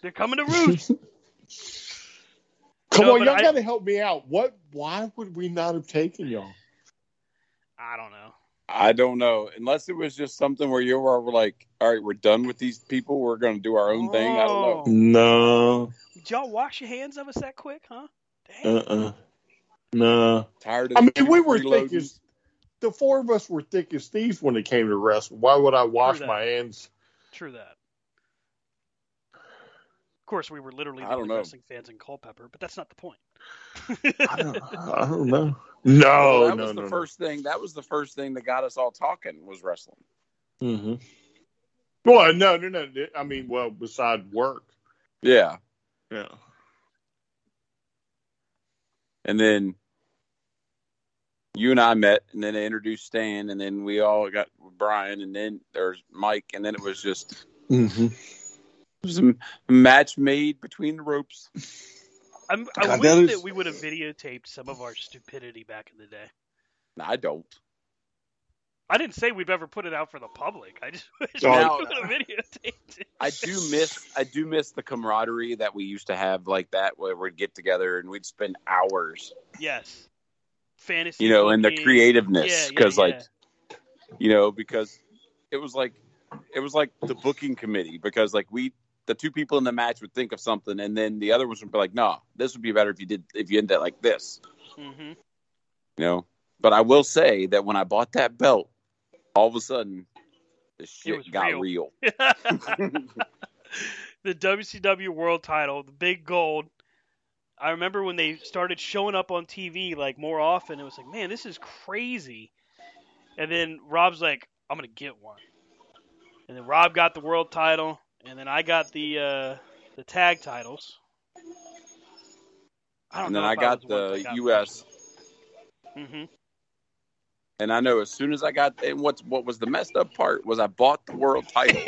They're coming to roost. Come No, on, y'all I- got to help me out. What? Why would we not have taken y'all? I don't know. I don't know. Unless it was just something where you were like, all right, we're done with these people. We're going to do our own thing. I don't know. Oh. No. Did y'all wash your hands of us that quick, huh? Uh. uh No. Tired of I mean, we were freeloading. thick as the four of us were thick as thieves when it came to wrestling. Why would I wash my hands? True that. Of course, we were literally the only know. wrestling fans in Culpeper, but that's not the point. I don't, I don't know. No, Well, that no, was no, the no. first thing. That was the first thing that got us all talking was wrestling. Mm-hmm. Well, no, no, no. I mean, well, beside work. Yeah, Yeah. and then you and I met, and then they introduced Stan, and then we all got Brian, and then there's Mike, and then it was just Mm-hmm. it was a match made between the ropes. I'm, I God, wish that that, is- we would have videotaped some of our stupidity back in the day. I don't. I didn't say we've ever put it out for the public. I just wish Oh, we would have videotaped it. I do miss I do miss the camaraderie that we used to have like that where we'd get together and we'd spend hours, Yes. Fantasy. you know, and the creativeness Yeah, yeah, because yeah. like you know because it was like it was like the booking committee because like we the two people in the match would think of something and then the other ones would be like no this would be better if you did if you ended it like this hmm you know but I will say that when I bought that belt all of a sudden the shit got real. real. the WCW World Title, the big gold. I remember when they started showing up on TV like more often. It was like, man, this is crazy. And then Rob's like, I'm gonna get one. And then Rob got the world title, and then I got the uh, the tag titles. I don't and then know I got the that got US hmm And I know as soon as I got and what's what was the messed up part was I bought the world title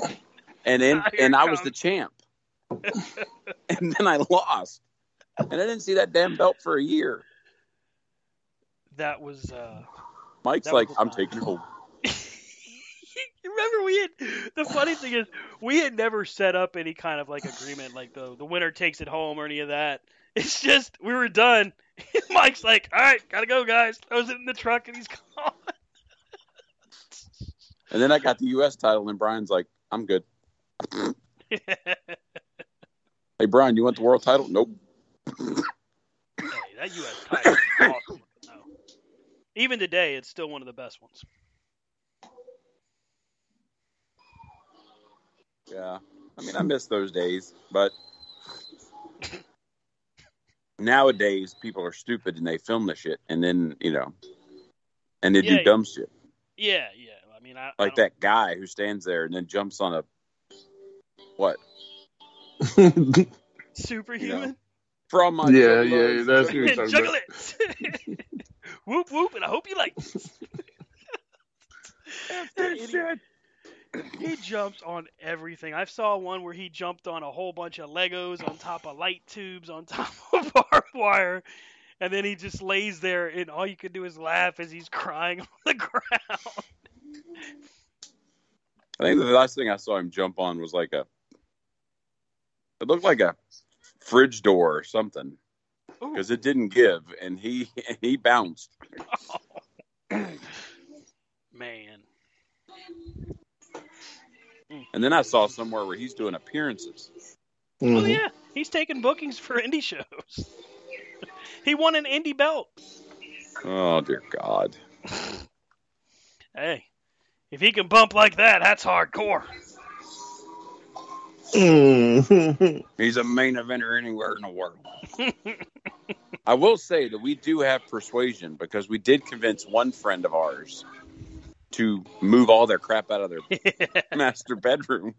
and then and I was the champ. and then I lost. And I didn't see that damn belt for a year. That was. Uh... Mike's That like, the I'm time. taking it home. Remember we had the funny thing is we had never set up any kind of like agreement like the the winner takes it home or any of that. It's just we were done. Mike's like, all right, gotta go, guys. Throws it in the truck and he's gone. And then I got the US title and Brian's like, I'm good. Hey Brian, you want the world title? Nope. Hey, that U.S. title is awesome. No. Even today, it's still one of the best ones. Yeah. I mean I miss those days, but nowadays people are stupid and they film the shit and then, you know, and they Yeah, do dumb shit. Yeah, yeah. I mean, I, I like don't- that guy who stands there and then jumps on a what superhuman. From my Yeah, Juggalos. yeah, that's what he's And talking juggle about. it. whoop whoop, and I hope you like this. That. He jumps on everything. I saw one where he jumped on a whole bunch of Legos on top of light tubes on top of barbed wire. And then he just lays there, and all you can do is laugh as he's crying on the ground. I think the last thing I saw him jump on was like a it looked like a fridge door or something because it didn't give and he he bounced. Man. And then I saw somewhere where he's doing appearances Oh Mhm. yeah, he's taking bookings for indie shows. he won an indie belt. Oh dear God. Hey, if he can bump like that, that's hardcore. Mhm. He's a main eventer anywhere in the world. I will say that we do have persuasion because we did convince one friend of ours to move all their crap out of their master bedroom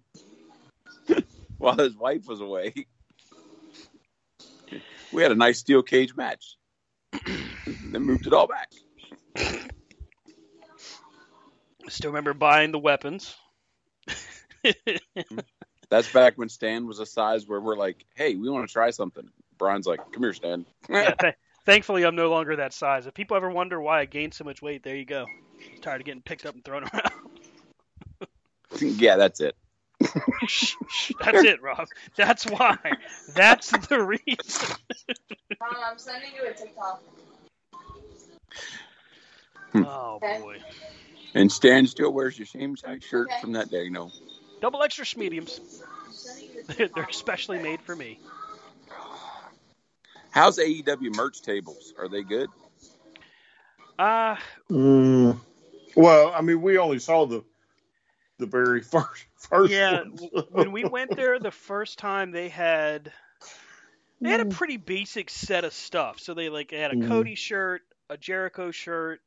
while his wife was away. We had a nice steel cage match. then moved it all back. I Still remember buying the weapons. That's back when Stan was a size where we're like, hey, we want to try something. Brian's like, come here, Stan. Yeah, th- thankfully, I'm no longer that size. If people ever wonder why I gained so much weight, there you go. Tired of getting picked up and thrown around. yeah, that's it. Shh, shh, That's it, Rob. That's why. That's the reason. Mom, I'm sending you a TikTok. Oh boy. And Stan still wears your same size shirt from that day, no. Double extra mediums. I'm sending you a They're especially made for me. How's AEW merch tables? Are they good? Uh, Mm. Well, I mean, we only saw the the very first first yeah. ones. When we went there the first time, they had they had a pretty basic set of stuff. So they like they had a Mhm. Cody shirt, a Jericho shirt,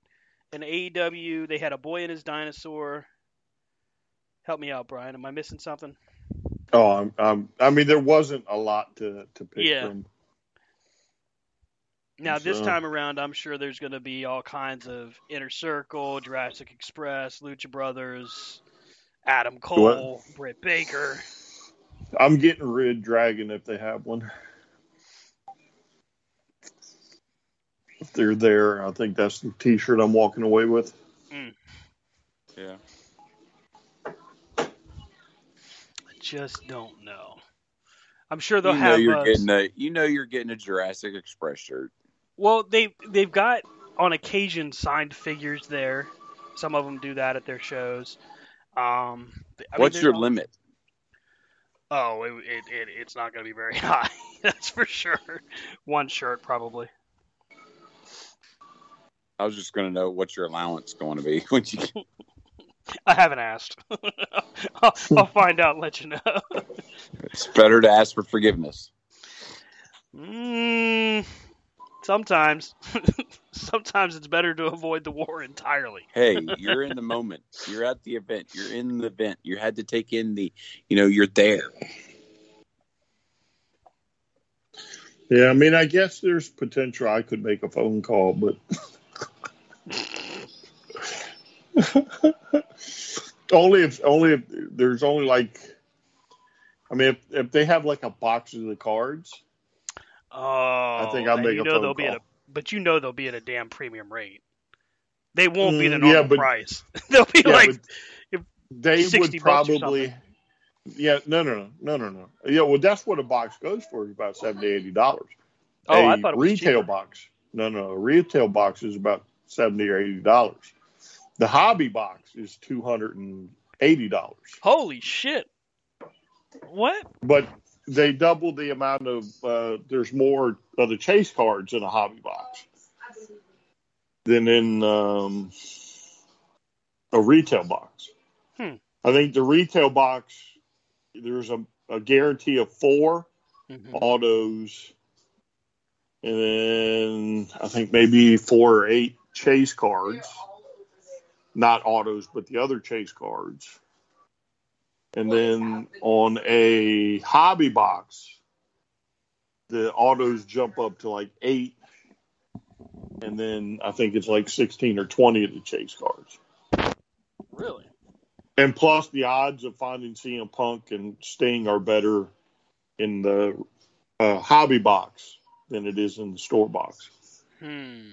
an AEW. They had a boy and his dinosaur. Help me out, Brian. Am I missing something? Oh, I'm, I'm, I mean, there wasn't a lot to to pick Yeah. from. Now this time around, I'm sure there's going to be all kinds of Inner Circle, Jurassic Express, Lucha Brothers, Adam Cole, Britt Baker. I'm getting Red Dragon if they have one. If they're there, I think that's the T-shirt I'm walking away with. Hmm. Yeah. I just don't know. I'm sure they'll you know have. you're uh, getting a you know you're getting a Jurassic Express shirt. Well, they they've got on occasion signed figures there. Some of them do that at their shows. Um, I What's there's your all- limit? Oh, it, it, it it's not going to be very high. That's for sure. One shirt probably. I was just going to know what's your allowance going to be when you. I haven't asked. I'll, I'll find out let you know. It's better to ask for forgiveness. Mm, sometimes, sometimes it's better to avoid the war entirely. Hey, you're in the moment. You're at the event. You're in the event. You had to take in the, you know, you're there. Yeah, I mean, I guess there's potential I could make a phone call, but only if only if there's only like, I mean, if, if they have like a box of the cards, Oh, think I'll make you a know phone they'll be at a, call. but you know they'll be at a damn premium rate. They won't be the Mm, normal yeah, but- price. they'll be yeah, like if- they 60 would probably. Yeah, no, no, no, no, no, no. Yeah, well, that's what a box goes for, is about seventy, eighty dollars. Oh, a I thought it was retail cheaper. box. No, no, a retail box is about seventy or eighty dollars. The hobby box is two hundred and eighty dollars. holy shit. What? But they double the amount of. Uh, there's more of the chase cards in a hobby box than in um, a retail box. Hmm. I think the retail box there's a, a guarantee of four Mhm. autos, and then I think maybe four or eight chase cards, not autos, but the other chase cards. And then on a hobby box, the autos jump up to like eight, and then I think it's like sixteen or twenty of the chase cards. Really? And plus, the odds of finding CM Punk and Sting are better in the uh, hobby box than it is in the store box. Hmm.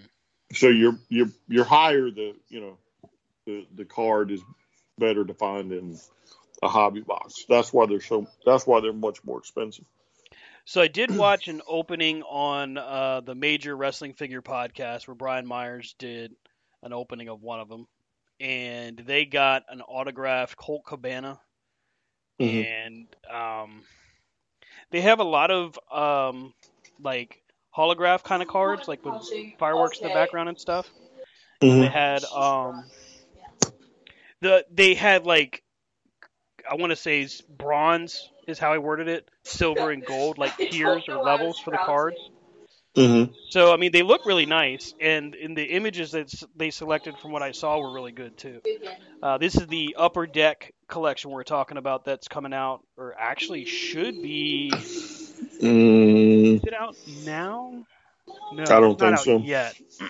So you're you're you're higher the you know the the card is better to find in a hobby box. That's why they're so. That's why they're much more expensive. So I did watch an opening on uh, the Major Wrestling Figure podcast where Brian Myers did an opening of one of them, and they got an autographed Colt Cabana, Mhm. and um, they have a lot of um like holograph kind of cards, like with fireworks in the background and stuff. Mhm. They had um the they had like I want to say bronze is how I worded it, silver and gold like tiers or levels for the cards. Mm-hmm. So I mean they look really nice, and in the images that they selected from what I saw were really good too. Uh, this is the upper deck collection we're talking about that's coming out, or actually should be. Mm, Is it out now? No, I don't it's not think out so. yet. um,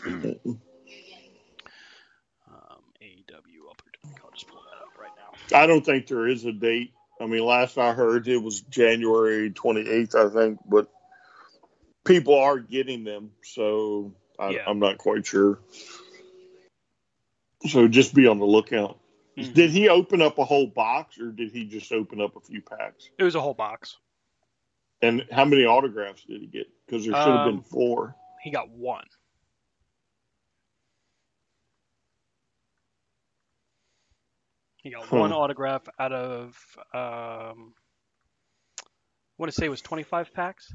AEW upper deck. I'll just pull that up right now. I don't think there is a date. I mean, last I heard, it was January 28th, I think, but people are getting them, so I, Yeah. I'm not quite sure. So just be on the lookout. Mhm. Did he open up a whole box, or did he just open up a few packs? It was a whole box. And how many autographs did he get? Because there should have been Um, four. He got one. He got one autograph out of um, I want to say it was 25 packs,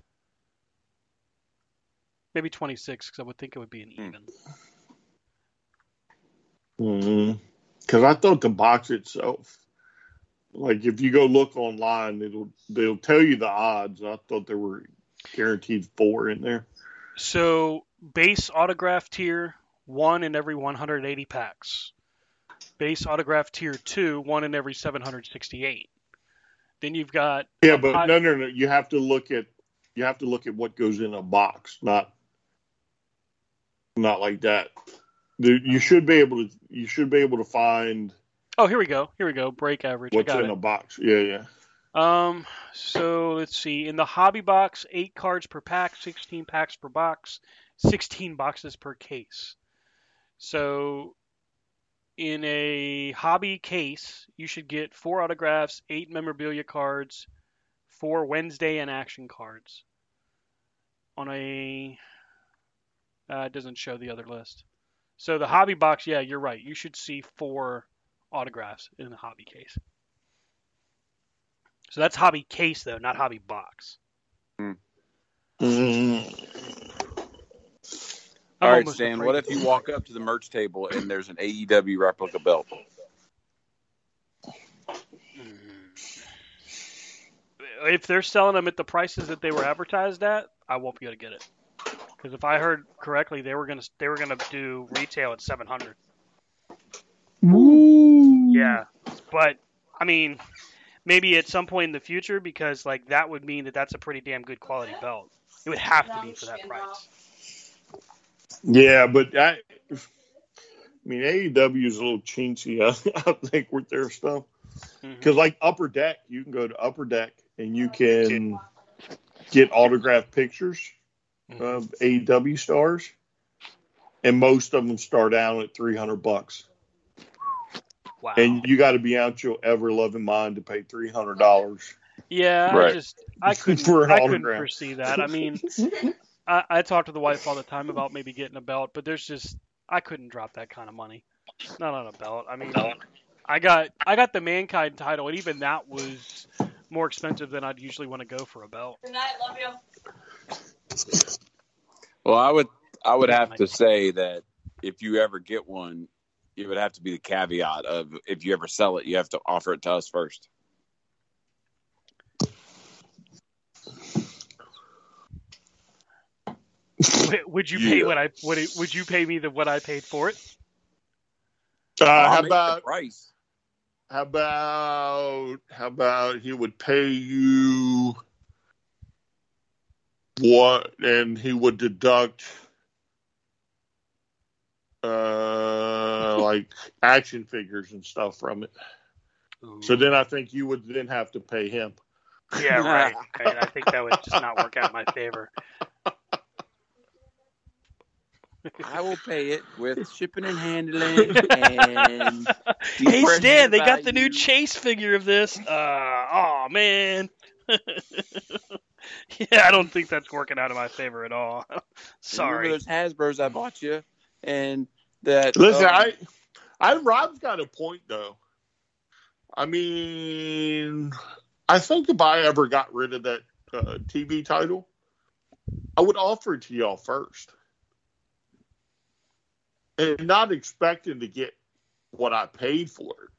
maybe 26 because I would think it would be an even. Because Mm-hmm. I thought the box itself, like if you go look online, it'll they'll tell you the odds. I thought there were guaranteed four in there. So base autograph tier one in every 180 packs. Base autograph tier two one in every 768. Then you've got Yeah, but pot- no, no, no. You have to look at you have to look at what goes in a box, not not like that. You should be able to you should be able to find Oh, here we go. Here we go. Break average. What's in it. a box. Yeah, yeah. Um, so let's see. In the hobby box, eight cards per pack, 16 packs per box, 16 boxes per case. So in a hobby case, you should get four autographs, eight memorabilia cards, four Wednesday and action cards. On a, uh, it doesn't show the other list. So the hobby box, yeah, you're right. You should see four autographs in the hobby case. So that's hobby case though, not hobby box. I'm All right, almost Stan. What if you walk up to the merch table and there's an AEW replica belt? Hmm. If they're selling them at the prices that they were advertised at, I won't be able to get it. Because if I heard correctly, they were gonna they were gonna do retail at 700. Yeah, but I mean, maybe at some point in the future, because like that would mean that that's a pretty damn good quality belt. It would have to be for that price. Yeah, but I, I mean AEW is a little chintzy. I, I think with their stuff Mm-hmm. because like Upper Deck, you can go to Upper Deck and you can get autographed pictures of AEW stars, and most of them start out at three hundred bucks. Wow. And you got to be out your ever loving mind to pay three hundred dollars. Yeah, I just I couldn't For I couldn't foresee that. I mean, I, I talk to the wife all the time about maybe getting a belt, but there's just I couldn't drop that kind of money. Not on a belt. I mean, I got I got the mankind title, and even that was more expensive than I'd usually want to go for a belt. Good night, love you. Well, I would I would have to say that if you ever get one, it would have to be the caveat of if you ever sell it, you have to offer it to us first. Would- Would you pay Yeah. what I would it, would you pay me the what I paid for it? Uh, I'll how about price? how about how about he would pay you what, and he would deduct uh like action figures and stuff from it. So then I think you would then have to pay him. Yeah, right. right. I think that would just not work out in my favor. I will pay it with shipping and handling and Hey depreciation Stan, they got the value. new Chase figure of this. Uh, oh man. yeah, I don't think that's working out in my favor at all. Sorry. Remember those Hasbro's I bought you, and that. Listen, um, I, I, Rob's got a point though. I mean, I think if I ever got rid of that uh, TV title, I would offer it to y'all first, and not expecting to get what I paid for it,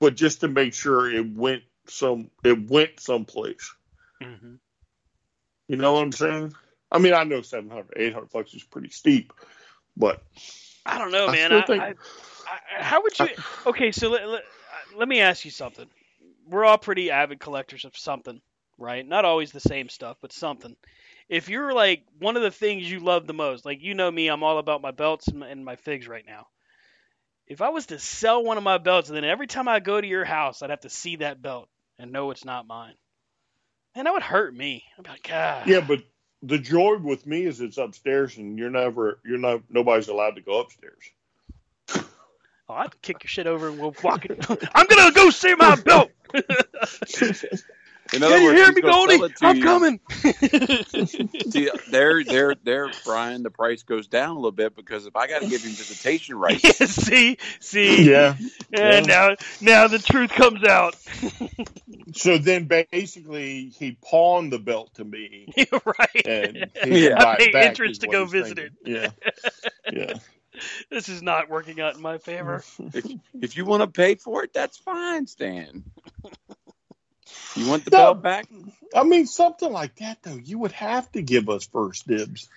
but just to make sure it went some it went someplace. Mm-hmm. You know what I'm saying? I mean, I know 700, 800 bucks is pretty steep, but I don't know, I man. I, think- I, I, how would you? Okay, so let, let, let me ask you something. We're all pretty avid collectors of something, right? Not always the same stuff, but something. If you're like one of the things you love the most, like you know me, I'm all about my belts and my, and my figs right now. If I was to sell one of my belts, and then every time I go to your house, I'd have to see that belt and know it's not mine, and that would hurt me. I'd be like, ah. yeah, but the joy with me is it's upstairs, and you're never you're not nobody's allowed to go upstairs. Oh, I'd kick your shit over and we'll walk it. I'm gonna go see my belt. In Can other you words, hear me, Goldie? sell it to I'm you. coming. See, there, there, there, Brian. The price goes down a little bit because if I got to give him visitation rights, Yeah, see, see, Yeah. and now, now the truth comes out. So then basically he pawned the belt to me, right? and he Yeah. can I it pay interest to go visit it. Yeah, yeah. This is not working out in my favor. if, if you want to pay for it, that's fine, Stan. You want the No. belt back? I mean, something like that though, you would have to give us first dibs,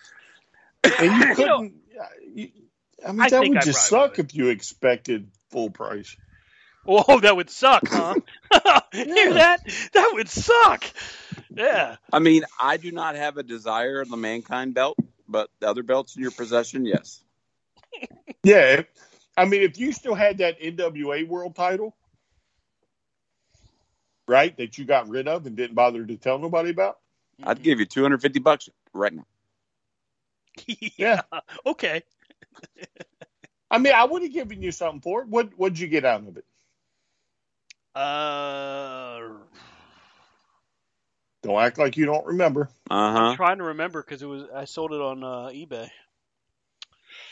and you You couldn't. Uh, you, I mean, I that think would I just probably suck if you expected full price. Oh, that would suck, huh? Hear that? That would suck. Yeah. I mean, I do not have a desire of the mankind belt, but the other belts in your possession, yes. Yeah, I mean, if you still had that NWA World Title, right, that you got rid of and didn't bother to tell nobody about, I'd give you two hundred fifty bucks right now. yeah. Okay. I mean, I would have given you something for it. What What'd you get out of it? Uh, Don't act like you don't remember. Uh I'm huh. trying to remember because it was I sold it on uh, eBay.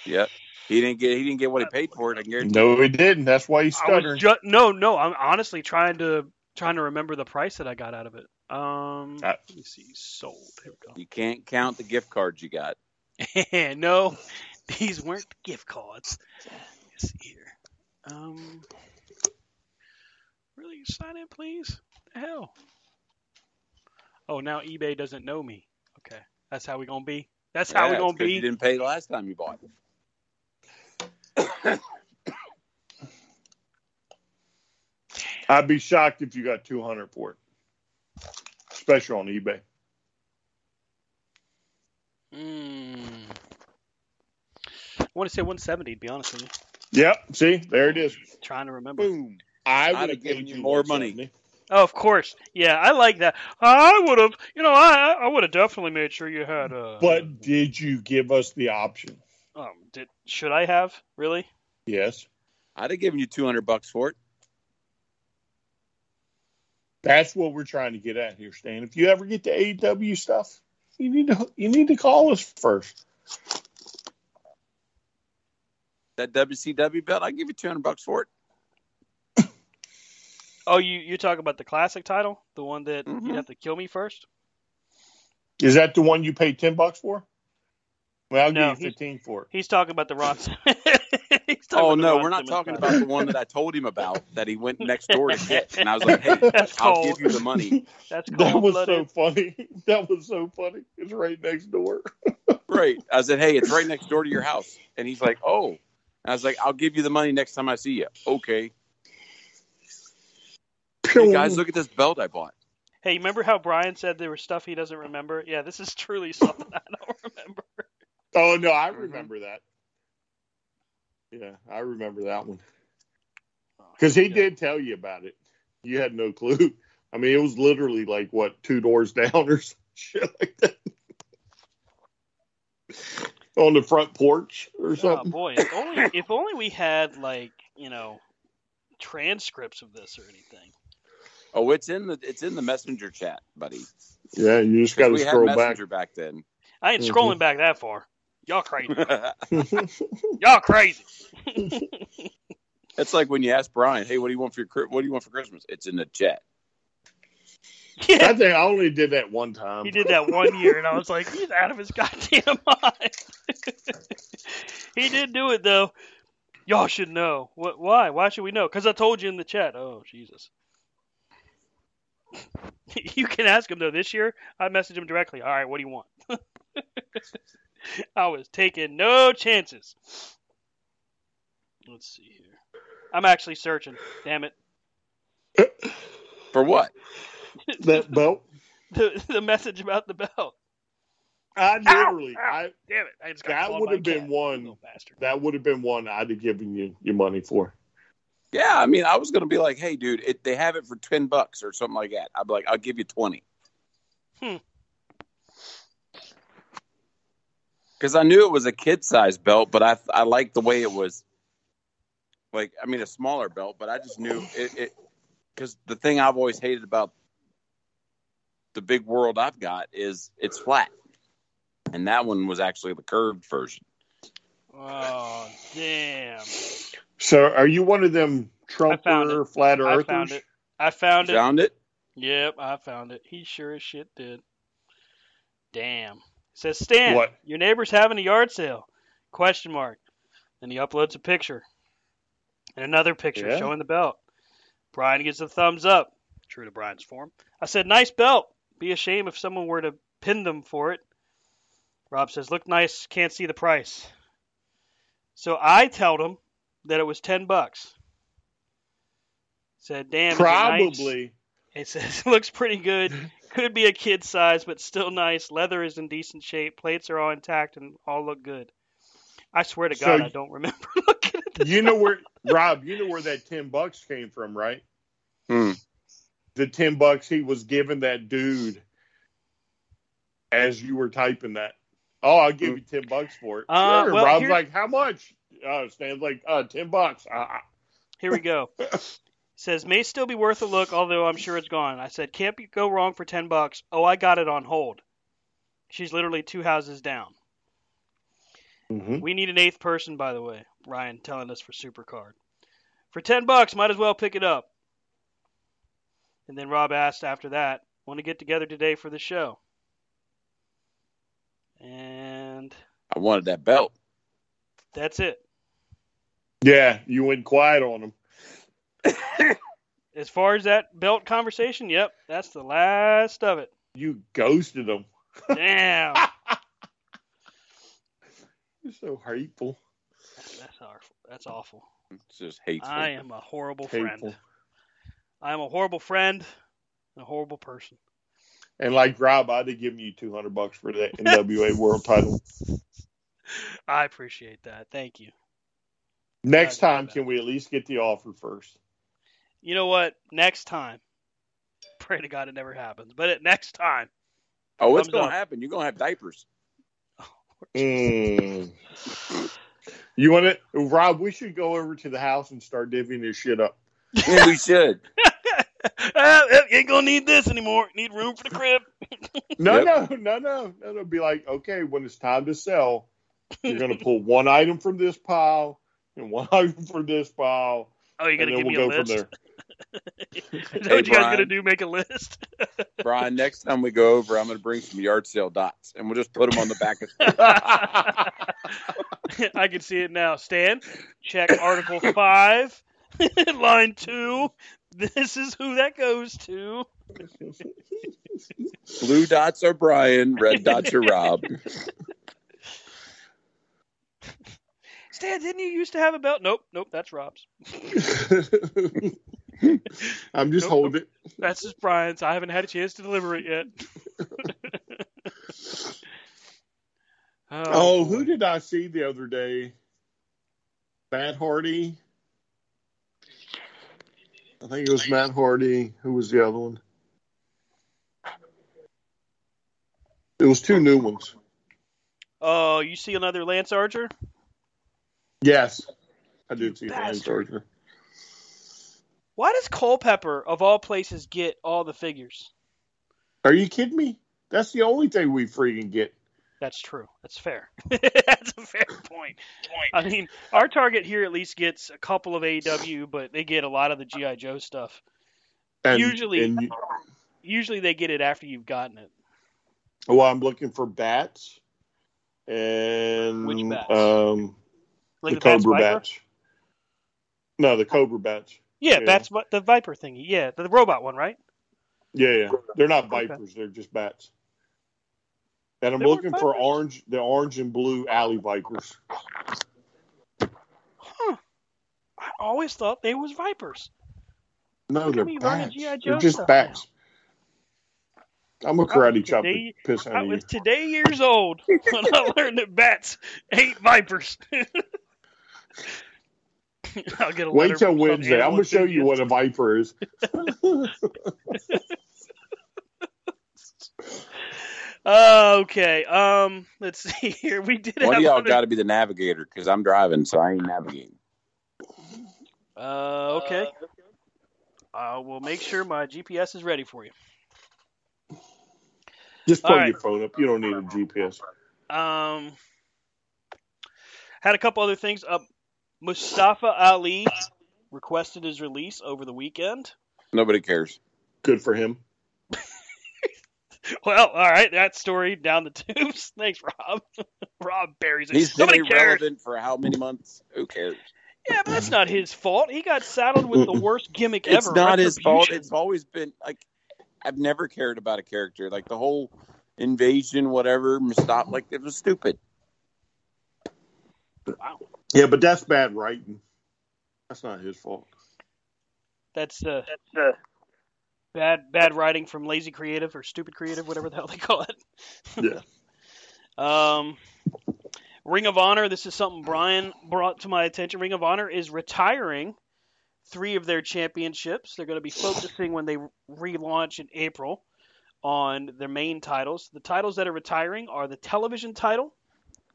Yep. He didn't get. He didn't get what he paid for it. I guarantee. No, he didn't. That's why he's I stuttering. was no, no. I'm honestly trying to trying to remember the price that I got out of it. Um, Uh, let me see. Sold. Here You can't count the gift cards you got. no, these weren't gift cards. Let's see here. Um, really sign in, please. The hell. Oh, now eBay doesn't know me. Okay, that's how we gonna be. That's how we Yeah, gonna be. You didn't pay the last time you bought. I'd be shocked if you got two hundred for it, especially on eBay. Mm. I want to say 170. To be honest with you, Yep. See, there it is. trying to remember. Boom. I I'd have have given given you you more money. Oh, of course. Yeah, I like that. I would have, you know, I I would have definitely made sure you had. a. But did you give us the option? um, did should I have really? Yes. I'd have given you two hundred bucks for it. That's what we're trying to get at here, Stan. If you ever get the AEW stuff, you need to you need to call us first. That WCW belt, I'd give you two hundred bucks for it. Oh, you you talk about the classic title, the one that Mhm. you'd have to kill me first. Is that the one you paid ten bucks for? Well, I'll No, give you fifteen for it. He's talking about the Ron. He's talking Oh about the no, Ron we're not talking about the one that I told him about that he went next door to get, and I was like, "Hey, That's I'll cold. give you the money." That's That was so funny. That was so funny. It's right next door. Right. I said, "Hey, it's right next door to your house," and he's like, "Oh." And I was like, "I'll give you the money next time I see you." Okay. Hey guys, look at this belt I bought. Hey, remember how Brian said there was stuff he doesn't remember? Yeah, this is truly something I don't remember. Oh no, I Mm-hmm. remember that. Yeah, I remember that one because he did tell you about it. You had no clue. I mean, it was literally like what two doors down or some shit like that on the front porch or something. Oh boy, if only if only we had like you know transcripts of this or anything. Oh, it's in the it's in the messenger chat, buddy. Yeah, you just got to we had scroll back. back then. I ain't Mhm. scrolling back that far. Y'all crazy. Y'all crazy. it's like when you ask Brian, "Hey, what do you want for your what do you want for Christmas?" It's in the chat. Yeah, I think I only did that one time. he did that one year, and I was like, he's out of his goddamn mind. he did do it though. Y'all should know. What? Why? Why should we know? Because I told you in the chat. Oh Jesus. you can ask him though. This year, I messaged him directly. All right, what do you want? I was taking no chances. Let's see here. I'm actually searching. Damn it. For what? that belt. The the message about the belt. I literally, I Damn it. I just got that would have been cat. one. That would have been one I'd have given you your money for. Yeah, I mean, I was gonna be like, "Hey, dude, it, they have it for ten bucks or something like that." I'd be like, "I'll give you 20 Hmm. Because I knew it was a kid size belt, but I I liked the way it was. Like, I mean, a smaller belt, but I just knew it. it because the thing I've always hated about the big world I've got is it's flat, and that one was actually the curved version. Oh damn! So, are you one of them found Trumper it. flat I found it. I found it. Found it? Yep, I found it. He sure as shit did. Damn. Says Stan, What? your neighbor's having a yard sale? Question mark. Then he uploads a picture. And another picture Yeah. showing the belt. Brian gives a thumbs up. True to Brian's form. I said, nice belt. Be a shame if someone were to pin them for it. Rob says, look nice, can't see the price. So I told him that it was ten bucks. Said, damn, is it nice?" Probably. It says looks pretty good. Could be a kid size, but still nice. Leather is in decent shape. Plates are all intact and all look good. I swear to So God, y- I don't remember looking at this. You know where Rob? You know where that ten bucks came from, right? Hmm. The ten bucks he was giving that dude as you were typing that. Oh, I'll give you ten bucks for it. Uh, sure. well, Rob's here- like, how much? Uh, Stan's like, uh, ten bucks. Uh, Here we go. says may still be worth a look, although I'm sure it's gone. I said can't be, go wrong for ten bucks. Oh, I got it on hold. She's literally two houses down. Mm-hmm. We need an eighth person, by the way. Ryan telling us for Supercard. For ten bucks, might as well pick it up. And then Rob asked after that, want to get together today for the show? And I wanted that belt. that's it. Yeah, you went quiet on him. As far as that belt conversation, yep, that's the last of it. You ghosted him. Damn. You're so hateful. That's awful. That's awful. It's just hateful. I am a horrible Hateful. friend. I am a horrible friend and a horrible person. And like Rob, I'd have given you two hundred bucks for that NWA World Title. I appreciate that. Thank you. Next time, can we at least get the offer first? You know what? Next time. Pray to God it never happens. But it, next time. oh, it's gonna up. happen. You're gonna have diapers. Mm. You want it, Rob? We should go over to the house and start divvying this shit up. Yeah, we should. uh, ain't gonna need this anymore. Need room for the crib. No, Yep. no, no, no, no, no. Be like, okay, when it's time to sell, you're going to pull one item from this pile and one item from this pile, Oh, you're gonna give we'll me go a from list? there. Is that Hey, what you guys gonna do? Make a list? Brian, next time we go over, I'm gonna bring some yard sale dots, and we'll just put them on the back of. I can see it now. Stan, check Article Five, Line Two. This is who that goes to. Blue dots are Brian, red dots are Rob. Stan, didn't you used to have a belt? Nope, nope, that's Rob's. I'm just Nope. holding it. That's just Brian's. I haven't had a chance to deliver it yet. Oh, oh boy. who did I see the other day? Matt Hardy. I think it was Matt Hardy. Who was the other one? It was two new ones. Oh, you see another Lance Archer? Yes, I did see bastard. Lance Archer. Why does Culpeper, of all places, get all the figures? Are you kidding me? That's the only thing we freaking get. That's true. That's fair. That's a fair point. I mean, our target here at least gets a couple of AEW, but they get a lot of the GI Joe stuff. And, Usually- and you- usually they get it after you've gotten it. Well, I'm looking for bats and Which bats? um Like the the cobra Viper? bats. No, the cobra batch. Yeah, Yeah. that's what the Viper thingy. Yeah, the, the robot one, right? Yeah, yeah. They're not Okay. vipers. They're just bats. And I'm They looking for orange, the orange and blue alley vipers. Huh. I always thought they was Vipers. No, Look they're bats. They're just stuff bats. I'm a karate chop to today- piss I out of you. was today years old when I learned that bats ain't vipers. I'll get a Wait till Wednesday. I'm gonna show you what a viper is. Uh, okay. Um, let's see here. We did One of y'all got to be the navigator because I'm driving, so I ain't navigating. Uh, okay. Uh, we'll make sure my GPS is ready for you. Just All plug right. your phone up. You don't need a GPS. Um, had a couple other things. Uh, Mustafa Ali requested his release over the weekend. Nobody cares. Good for him. Well, all right, that story down the tubes. Thanks, Rob. Rob buries it. He's been Nobody cares. irrelevant for how many months? Who cares? Yeah, but that's not his fault. He got saddled with the worst gimmick It's ever. not his fault. It's always been like I've never cared about a character. Like the whole invasion, whatever, stop. Like it was stupid. Yeah, but that's bad writing. That's not his fault. That's uh, that's uh, bad bad writing from lazy creative or stupid creative, whatever the hell they call it. Yeah. Um, Ring of Honor. This is something Brian brought to my attention. Ring of Honor is retiring three of their championships. They're going to be focusing when they relaunch in April on their main titles. The titles that are retiring are the television title,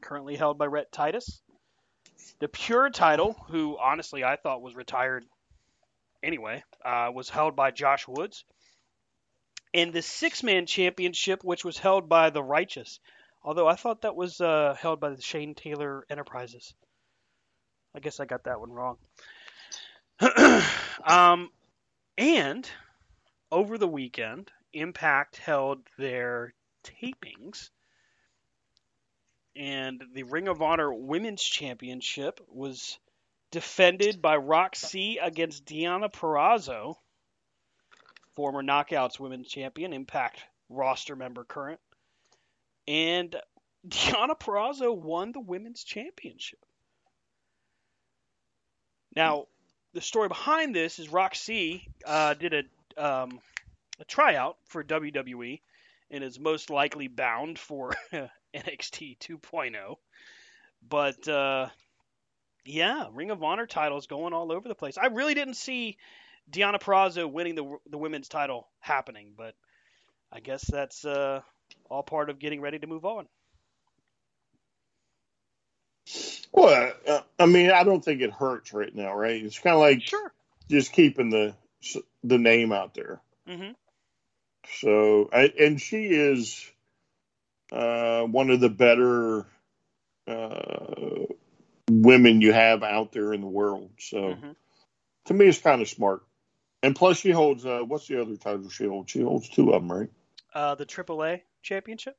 currently held by Rhett Titus, the Pure title, who honestly I thought was retired anyway, uh, was held by Josh Woods, and the Six Man Championship, which was held by the Righteous. Although I thought that was uh, held by the Shane Taylor Enterprises. I guess I got that one wrong. um, and over the weekend, Impact held their tapings, and the Ring of Honor Women's Championship was defended by Roxy against Deonna Purrazzo, former Knockouts Women's Champion, Impact roster member current. And Deonna Purrazzo won the Women's Championship. Now, the story behind this is Roxy uh, did a, um, a tryout for WWE and is most likely bound for NXT 2.0. But uh, yeah, Ring of Honor titles going all over the place. I really didn't see Deonna Purrazzo winning the the women's title happening, but I guess that's uh, all part of getting ready to move on. Well, uh, I mean, I don't think it hurts right now, right? It's kind of like Sure. just keeping the the name out there. hmm So, I, and she is uh, one of the better uh, women you have out there in the world. So, hmm to me, it's kind of smart. And plus, she holds uh, what's the other title she holds? She holds two of them, right? Uh, the AAA championship,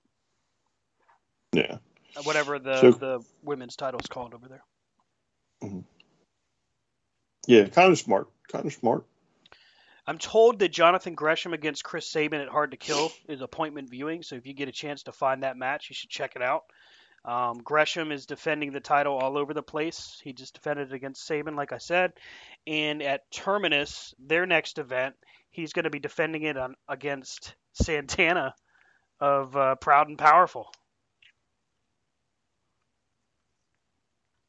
Yeah. Uh, whatever the So- the women's title is called over there. Yeah, kind of smart. Kind of smart. I'm told that Jonathan Gresham against Chris Sabin at Hard to Kill is appointment viewing, so if you get a chance to find that match, you should check it out. Um, Gresham is defending the title all over the place. He just defended it against Sabin, like I said. And at Terminus, their next event, he's going to be defending it on, against Santana of uh, Proud and Powerful.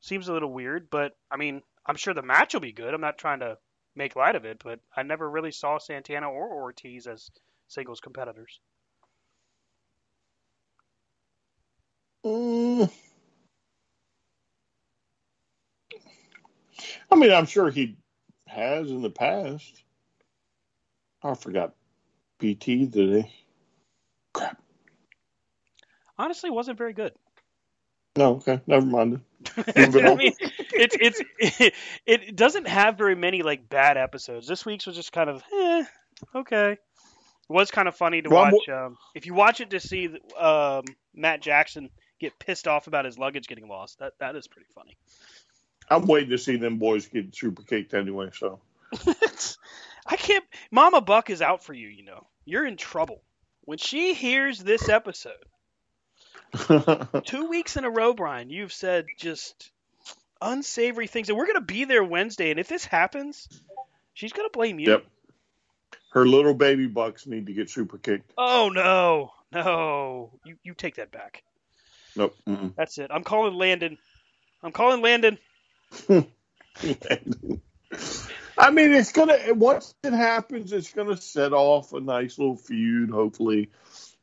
Seems a little weird, but I mean, I'm sure the match will be good. I'm not trying to make light of it, but I never really saw Santana or Ortiz as singles competitors. Mm. I mean, I'm sure he has in the past. I forgot BTE today. Crap. Honestly, wasn't very good. No, okay, never mind. I mean, it's it's it doesn't have very many like bad episodes. This week's was just kind of eh, okay. was kind of funny to Well, watch. Um, if you watch it to see um, Matt Jackson get pissed off about his luggage getting lost, that that is pretty funny. I'm waiting to see them boys get super kicked anyway. So I can't. Mama Buck is out for you. You know, you're in trouble when she hears this episode. Two weeks in a row, Brian, you've said just unsavory things, and we're gonna be there Wednesday. And if this happens, she's gonna blame you. Yep. her little baby bucks need to get super kicked. Oh no, no, you you take that back. Nope. Mm-mm. That's it. I'm calling Landon. I'm calling Landon. I mean, it's gonna once it happens, it's gonna set off a nice little feud. Hopefully,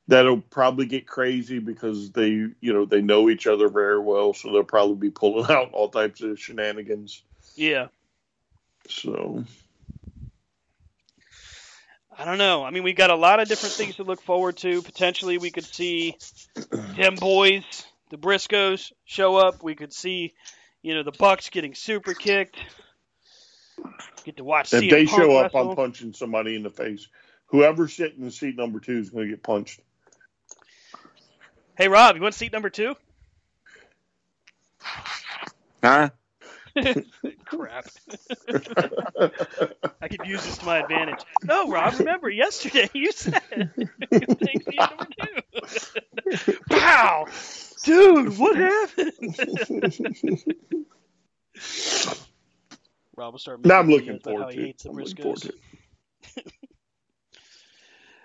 that'll probably get crazy because they, you know, they know each other very well, so they'll probably be pulling out all types of shenanigans. Yeah. So I don't know. I mean, we've got a lot of different things to look forward to. Potentially, we could see them boys, the Briscoes, show up. We could see, you know, the Bucks getting super kicked. Get to watch. if CM they Punk show up, wrestle. I'm punching somebody in the face. Whoever's sitting in seat number two is going to get punched. Hey, Rob, you want seat number two? Huh? Crap. I could use this to my advantage. No, Rob, remember yesterday you said you take seat number two. Wow, dude, what happened? Rob will start. Now I'm making looking videos about how forward he to it. hates the I'm looking forward to it.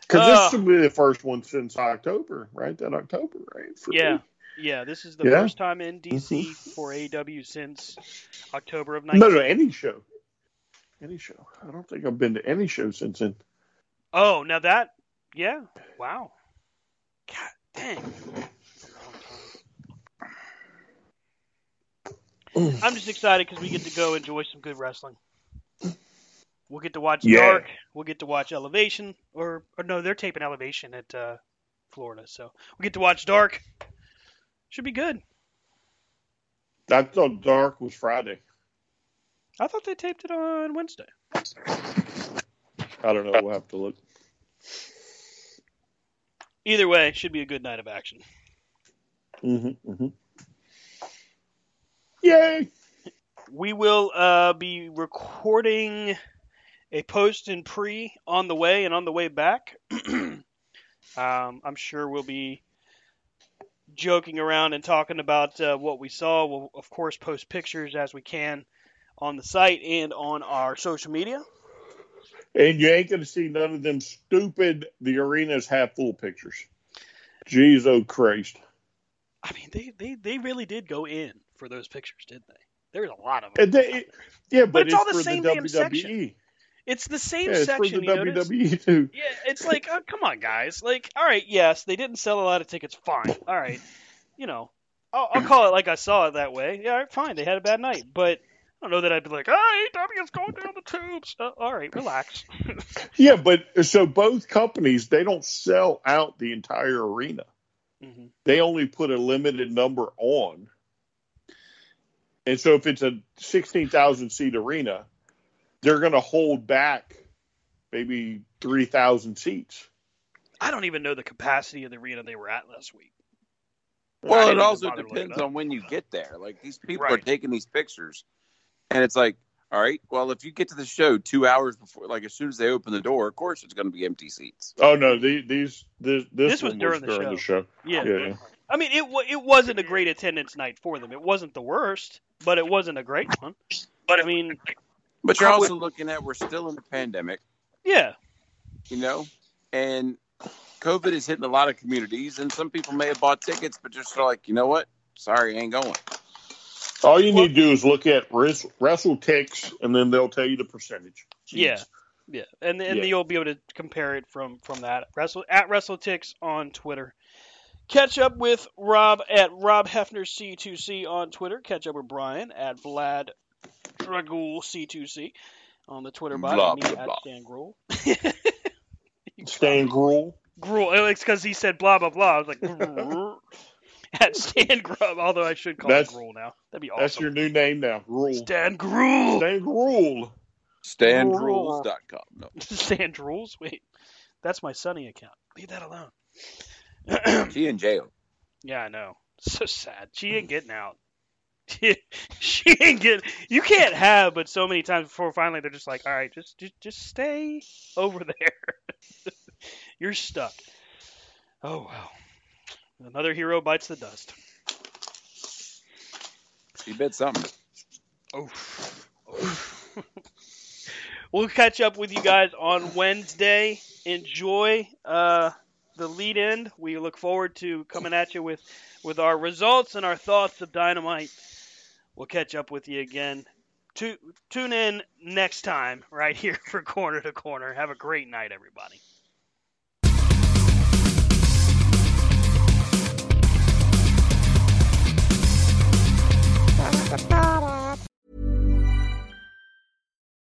Because Uh, this will be the first one since October, right? That October, right? For Yeah, me. yeah. This is the Yeah. Mm-hmm. first time in DC for AW since October of No, 19. no, any show. Any show. I don't think I've been to any show since then. Oh, now that, yeah, wow. God dang. I'm just excited because we get to go enjoy some good wrestling. We'll get to watch Yeah. Dark. We'll get to watch Elevation, or, or no, they're taping Elevation at uh, Florida, so we get to watch Dark. Should be good. I thought Dark was Friday. I thought they taped it on Wednesday. I don't know. We'll have to look. Either way, should be a good night of action. Mm-hmm, mm-hmm. Yay! We will uh, be recording a post and pre on the way and on the way back. um, I'm sure we'll be joking around and talking about uh, what we saw. We'll, of course, post pictures as we can on the site and on our social media. And you ain't going to see none of them stupid the arena's half full pictures. Jeez, oh Christ. I mean, they, they, they really did go in for those pictures, didn't they? There's a lot of them. And they, yeah, but, it's all the same the damn WWE. section. It's the same Yeah, it's section. for the? WWE too. Yeah, it's like, oh, come on, guys. Like, all right, yes, they didn't sell a lot of tickets. Fine. All right. You know, I'll, I'll call it like I saw it that way. Yeah, all right, fine. They had a bad night. But I don't know that I'd be like, oh, AEW is going down the tubes. Uh, all right, relax. Yeah, but so both companies they don't sell out the entire arena. hmm They only put a limited number on. And so if it's a 16,000 seat arena, they're going to hold back maybe 3,000 seats. I don't even know the capacity of the arena they were at last week. Well, it also depends up. on when you get there. Like these people are taking these pictures, and it's like, all right, well, if you get to the show two hours before, like as soon as they open the door, of course it's going to be empty seats. Oh no, the, these this this, This was one during the during show. the show. Yeah. Yeah. I mean, it it wasn't a great attendance night for them. It wasn't the worst, but it wasn't a great one. But I mean, But you're How also looking at we're still in a pandemic, yeah, you know, and COVID is hitting a lot of communities, and some people may have bought tickets, but just like, you know what? Sorry, I ain't going. All you need to do is look at Wres- WrestleTix, and then they'll tell you the percentage. Yeah, yeah, and and Yeah. you'll be able to compare it from from that Wrestle at wrestle WrestleTix on Twitter. Catch up with Rob at Rob Hefner C2C on Twitter. Catch up with Brian at Vlad Dragul C2C on the Twitter bot. Blah, me blah, at blah. Stan Gruel. Stan Gruel. Gruel. It's because he said blah blah blah. I was like at Stan Grub. Although I should call That's- it Gruel now. That'd be awesome. That's your new name now. Gruel. Stan Gruel. Stan Gruel. StanDruels.com. No. Stan Drules. Wait, That's my Sunny account. Leave that alone. She in jail. Yeah, I know. So sad. She ain't getting out. she ain't getting. You can't have, but so many times before finally they're just like, all right, just just just stay over there. You're stuck. Oh wow. Another hero bites the dust. He bit something. Oh. we'll catch up with you guys on Wednesday. Enjoy uh, the lead in. We look forward to coming at you with, with our results and our thoughts of Dynamite. We'll catch up with you again. Tu- tune in next time right here for Corner to Corner. Have a great night, everybody.